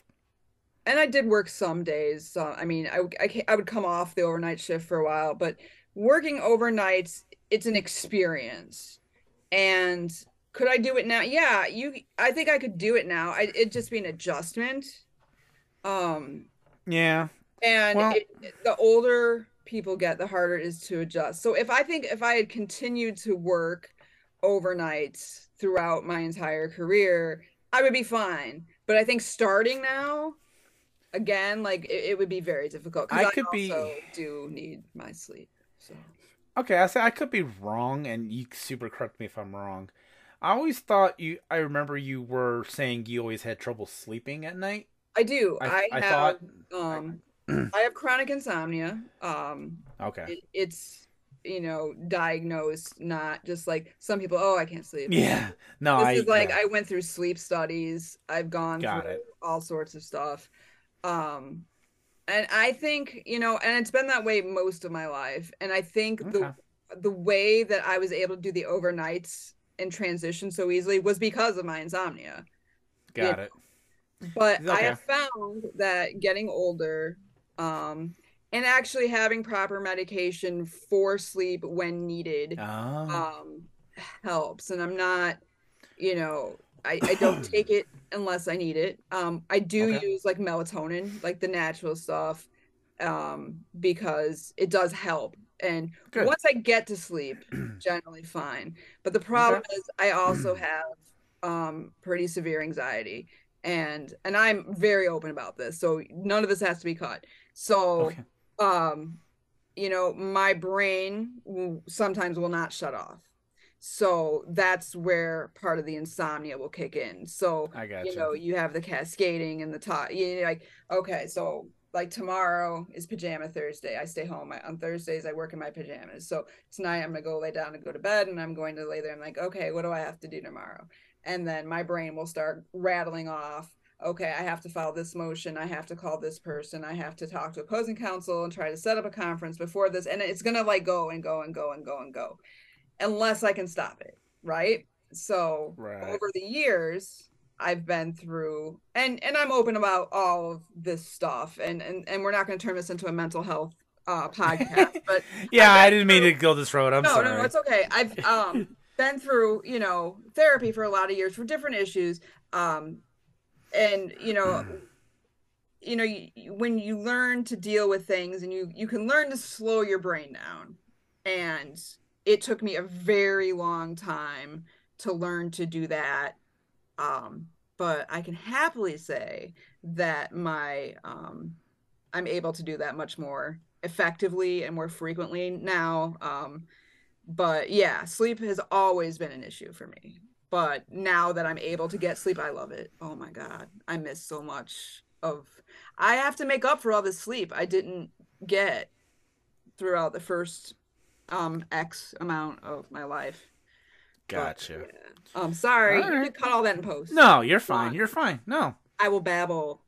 S2: and I did work some days. So, I mean, I, I, I would come off the overnight shift for a while, but working overnights, it's an experience. And could I do it now? Yeah, you. I think I could do it now. I, it'd just be an adjustment. Um,
S1: yeah
S2: and
S1: Well-
S2: it, the older people get, the harder it is to adjust. So if I think if I had continued to work overnights throughout my entire career, I would be fine. But I think starting now, again, like it, it would be very difficult.
S1: I
S2: I
S1: could be-
S2: also do need my sleep. So
S1: Okay, I say I could be wrong, and you super correct me if I'm wrong. I always thought you. I remember you were saying you always had trouble sleeping at night.
S2: I do.
S1: I,
S2: I,
S1: I,
S2: have
S1: thought.
S2: um *clears throat* I have chronic insomnia. Um
S1: Okay.
S2: it, it's you know diagnosed not just like some people oh i can't sleep
S1: Yeah. No,
S2: this
S1: I.
S2: is like
S1: yeah.
S2: i went through sleep studies i've gone
S1: Got
S2: through
S1: it.
S2: all sorts of stuff um and i think you know and it's been that way most of my life and i think
S1: Okay.
S2: the the way that i was able to do the overnights and transition so easily was because of my insomnia
S1: Got it.
S2: but I have found that getting older, um, and actually having proper medication for sleep when needed,
S1: Oh.
S2: um, helps. And I'm not, you know, I, I don't take it unless I need it. Um, I do
S1: Okay.
S2: use like melatonin, like the natural stuff, um, because it does help. And
S1: Good.
S2: once I get to sleep, *clears throat* generally fine. But the problem is I also *clears throat* have um pretty severe anxiety and and I'm very open about this. So none of this has to be cut. So
S1: Okay.
S2: um you know, my brain sometimes will not shut off. So that's where part of the insomnia will kick in. So
S1: I got
S2: you know, you have the cascading and the top. You like, okay, so like tomorrow is pajama Thursday. I stay home I, on Thursdays. I work in my pajamas. So tonight I'm gonna go lay down and go to bed, and I'm going to lay there. I'm like, okay, what do I have to do tomorrow? And then my brain will start rattling off. Okay, I have to file this motion. I have to call this person. I have to talk to opposing counsel and try to set up a conference before this. And it's gonna like go and go and go and go and go, unless I can stop it, right? So
S1: Right.
S2: over the years i've been through and and i'm open about all of this stuff and and, and we're not going to turn this into a mental health uh podcast *laughs* but
S1: yeah, I didn't mean to go this road. I'm
S2: no
S1: sorry.
S2: no no it's okay i've um *laughs* been through you know therapy for a lot of years for different issues um and you know you know you- when you learn to deal with things and you you can learn to slow your brain down and it took me a very long time to learn to do that um but i can happily say that my um i'm able to do that much more effectively and more frequently now um but yeah sleep has always been an issue for me but now that i'm able to get sleep i love it. Oh my god i miss so much of i have to make up for all the sleep i didn't get throughout the first um x amount of my life But,
S1: Gotcha.
S2: yeah. um sorry
S1: All
S2: you
S1: right.
S2: can cut all that in post
S1: No, you're fine. You're fine. No.
S2: i will babble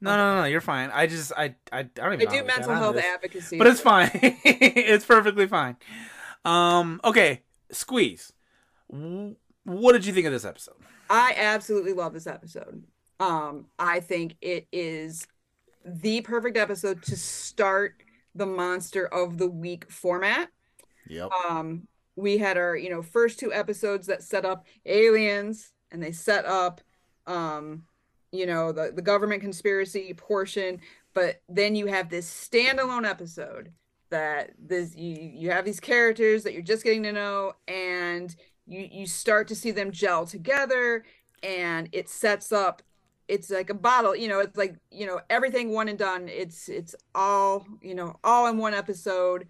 S1: No, no, no, you're fine. I just, I, I, I don't even.
S2: i do
S1: how we got
S2: mental health advocacy
S1: but it's fine. *laughs* it's perfectly fine. Um, okay, squeeze. what did you think of this episode?
S2: I absolutely love this episode. Um, I think it is the perfect episode to start the monster of the week format.
S1: Yep.
S2: Um, we had our, you know, first two episodes that set up aliens and they set up um, you know, the, the government conspiracy portion, but then you have this standalone episode that this you you have these characters that you're just getting to know and you you start to see them gel together and it sets up it's like a bottle you know it's like you know everything one and done. It's it's all you know all in one episode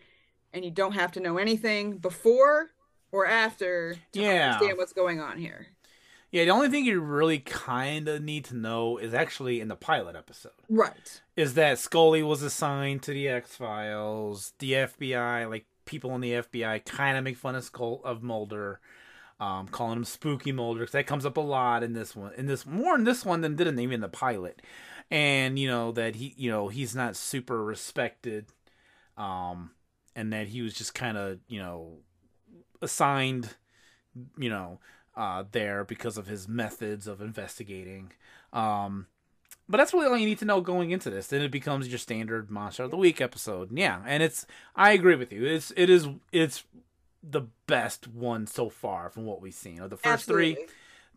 S2: and you don't have to know anything before or after to
S1: Yeah.
S2: understand what's going on here
S1: Yeah, the only thing you really kind of need to know is actually in the pilot episode.
S2: right
S1: Is that Scully was assigned to the X Files, the FBI, like people in the FBI kind of make fun of Skull of Mulder, um, calling him Spooky Mulder because that comes up a lot in this one. In this more in this one than didn't even in the pilot, and you know that he, you know, he's not super respected, um, and that he was just kind of you know assigned, you know, uh, there because of his methods of investigating. Um, but that's really all you need to know going into this. Then it becomes your standard monster of the week episode. Yeah, and it's I agree with you. It's it is it's the best one so far from what we've seen. Of the first three,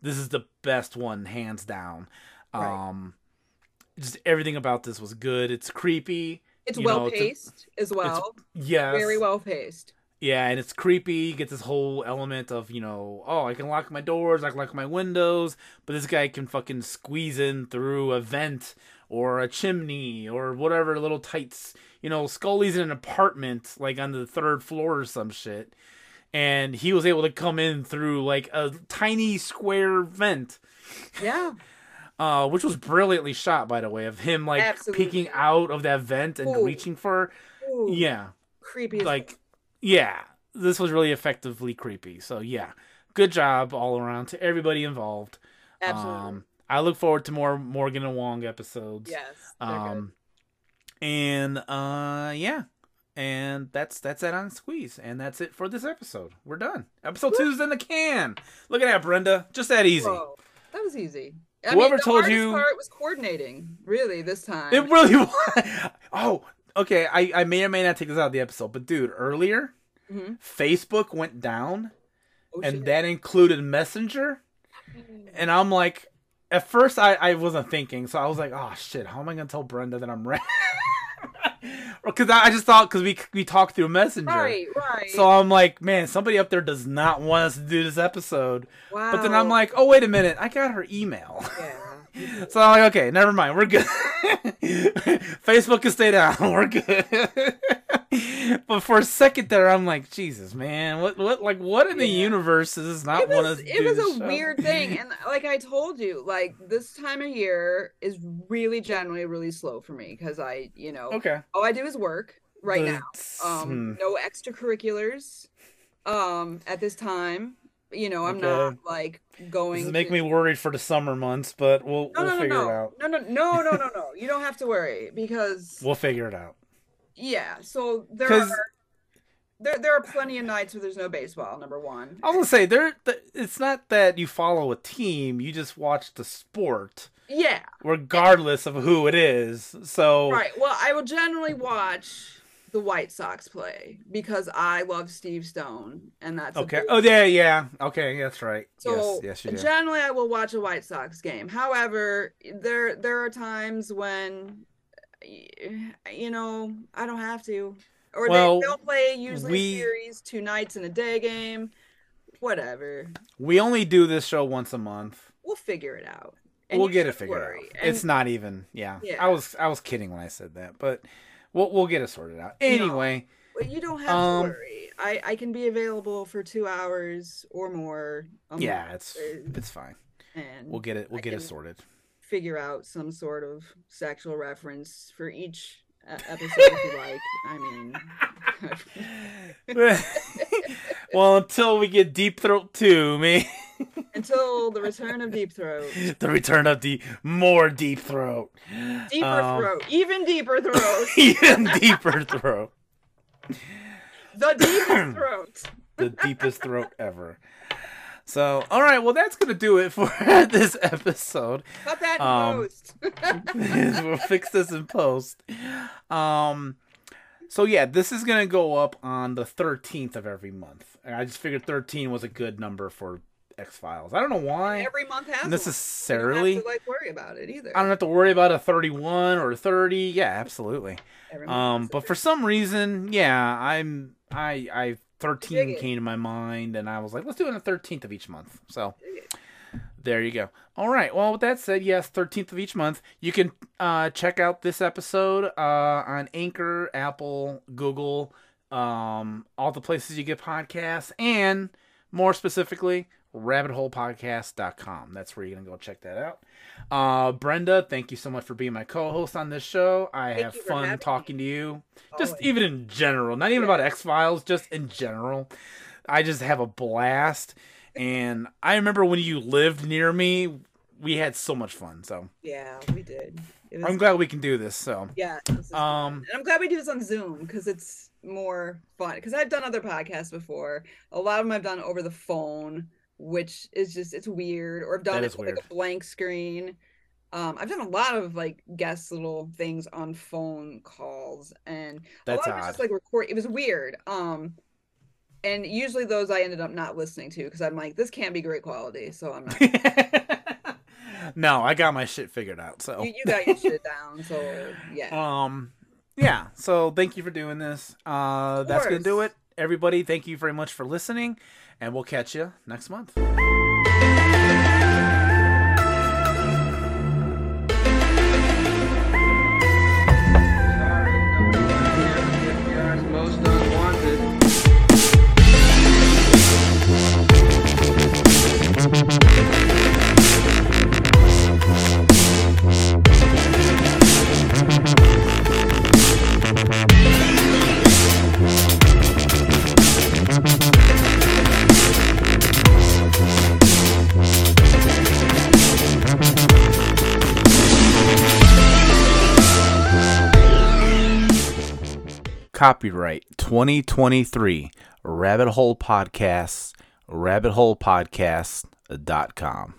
S1: this is the best one hands down.
S2: Right.
S1: Um just everything about this was good. It's creepy.
S2: It's
S1: you know,
S2: well
S1: it's a-
S2: paced as well
S1: Yeah,
S2: very well paced
S1: Yeah, and it's creepy. You get this whole element of, you know, oh, I can lock my doors, I can lock my windows, but this guy can fucking squeeze in through a vent or a chimney or whatever little tights. You know, Scully's in an apartment, like on the third floor or some shit, and he was able to come in through like a tiny square vent.
S2: yeah
S1: Uh, which was brilliantly shot, by the way, of him like
S2: Absolutely.
S1: peeking out of that vent and
S2: Ooh.
S1: reaching for.
S2: Ooh,
S1: Yeah,
S2: creepy
S1: like yeah. This was really effectively creepy. So yeah. Good job all around to everybody involved.
S2: Absolutely.
S1: Um i look forward to more morgan and wong episodes.
S2: Yes they're good.
S1: um and uh yeah. And that's that's it on squeeze. And that's it for this episode. We're done. Episode two's in the can. Look at that brenda. Just that easy.
S2: Whoa, that was easy I
S1: Whoever
S2: mean, the
S1: told you-
S2: part was coordinating really this time
S1: it really *laughs* was oh okay i i may or may not take this out of the episode but dude earlier
S2: Mhm.
S1: facebook went down
S2: Oh,
S1: and
S2: shit.
S1: that included Messenger. And I'm like, at first I, I wasn't thinking, so I was like, oh shit, how am I gonna tell Brenda that I'm *laughs* ready? Because I just thought because we we talked through Messenger,
S2: right right
S1: so I'm like, man, somebody up there does not want us to do this episode.
S2: wow
S1: But then I'm like, oh wait a minute, I got her email.
S2: yeah *laughs*
S1: So I'm like, okay, never mind, we're good. *laughs* Facebook can stay down, *laughs* we're good. *laughs* but for a second there, I'm like, Jesus, man, what, what, like, what in the
S2: Yeah.
S1: universe is this not
S2: was,
S1: us
S2: it was a
S1: show?
S2: weird thing *laughs* and like i told you like this time of year is really generally really slow for me because i you know
S1: Okay,
S2: all i do is work right now um
S1: hmm.
S2: no extracurriculars um at this time you know i'm
S1: Okay.
S2: not like going
S1: This
S2: to...
S1: me worried for the summer months, but we'll
S2: no
S1: we'll
S2: no no
S1: figure
S2: no.
S1: it out.
S2: no no no no no no *laughs* you don't have to worry because
S1: We'll figure it out.
S2: Yeah so there are there, there are plenty of nights where there's no baseball number one
S1: I was gonna say there. It's not that you follow a team; you just watch the sport,
S2: yeah
S1: regardless of who it is. So
S2: right well i will generally watch the white sox play because i love steve stone and that's
S1: okay. Oh yeah, yeah. Okay, that's right.
S2: So
S1: yes, yes,
S2: generally, I will watch a White Sox game. However, there there are times when, you know, I don't have to, or
S1: Well,
S2: they, they'll play usually
S1: we-
S2: series, two nights in a day game, whatever.
S1: We only do this show once a month.
S2: We'll figure it out.
S1: We'll get it figured
S2: worry.
S1: out.
S2: And-
S1: It's not even. Yeah.
S2: Yeah.
S1: I was I was kidding when I said that, but we'll we'll get it sorted out. Anyway,
S2: Well, you don't have
S1: Um,
S2: to worry. I I can be available for two hours or more.
S1: yeah,
S2: month,
S1: it's
S2: uh,
S1: it's fine.
S2: and
S1: We'll get it. We'll
S2: I
S1: get it sorted.
S2: Figure out some sort of sexual reference for each uh, episode if you like. I mean, *laughs*
S1: well, until we get Deep Throat 2, me. *laughs*
S2: until the return of Deep Throat.
S1: the return of the more Deep Throat.
S2: Deeper
S1: Um,
S2: throat, even deeper throat, *laughs*
S1: Even deeper throat.
S2: the deepest *coughs* throat.
S1: The deepest throat ever. So, all right, well, that's gonna do it for *laughs* this episode.
S2: Cut that
S1: Um,
S2: post. *laughs* *laughs*
S1: we'll fix this in post. Um, so yeah, this is gonna go up on the thirteenth of every month. And I just figured thirteen was a good number for X Files. I don't know why
S2: Every month has one.
S1: necessarily.
S2: You don't have to like worry about it either.
S1: I don't have to worry about a thirty-one or a thirty. Yeah, absolutely. Um, but for some reason, yeah, I'm I I
S2: Dig
S1: thirteen came to my mind, and I was like, let's do it on the thirteenth of each month. So there you go. All right. Well, with that said, yes, thirteenth of each month. You can uh, check out this episode uh, on Anchor, Apple, Google, um, all the places you get podcasts, and more specifically, rabbitholepodcast.com. That's where you're gonna go check that out. Uh, Brenda, thank you so much for being my co-host on this show. I
S2: Thank
S1: have fun talking to you just
S2: Always.
S1: even in general, not even
S2: Yeah.
S1: about X Files, just in general. I just have a blast, and I remember when you lived near me, we had so much fun. So
S2: Yeah, we did.
S1: I'm glad we can do this. So
S2: Yeah. this
S1: Um,
S2: and I'm glad we do this on Zoom because it's more fun. Because I've done other podcasts before. A lot of them I've done over the phone, which is just it's weird. Or I've done it like a blank screen. Um, I've done a lot of like guest little things on phone calls, and
S1: That's
S2: a lot of it's
S1: odd.
S2: just like record. It was weird. Um, and usually those I ended up not listening to because I'm like, this can't be great quality, so I'm not. *laughs*
S1: no, I got my shit figured out. So
S2: you, you got your shit *laughs* down, so yeah.
S1: um, yeah. So thank you for doing this. Uh, that's gonna do it. Everybody, thank you very much for listening, and we'll catch you next month. Copyright 2023 Rabbit Hole Podcasts, rabbitholepodcasts.com.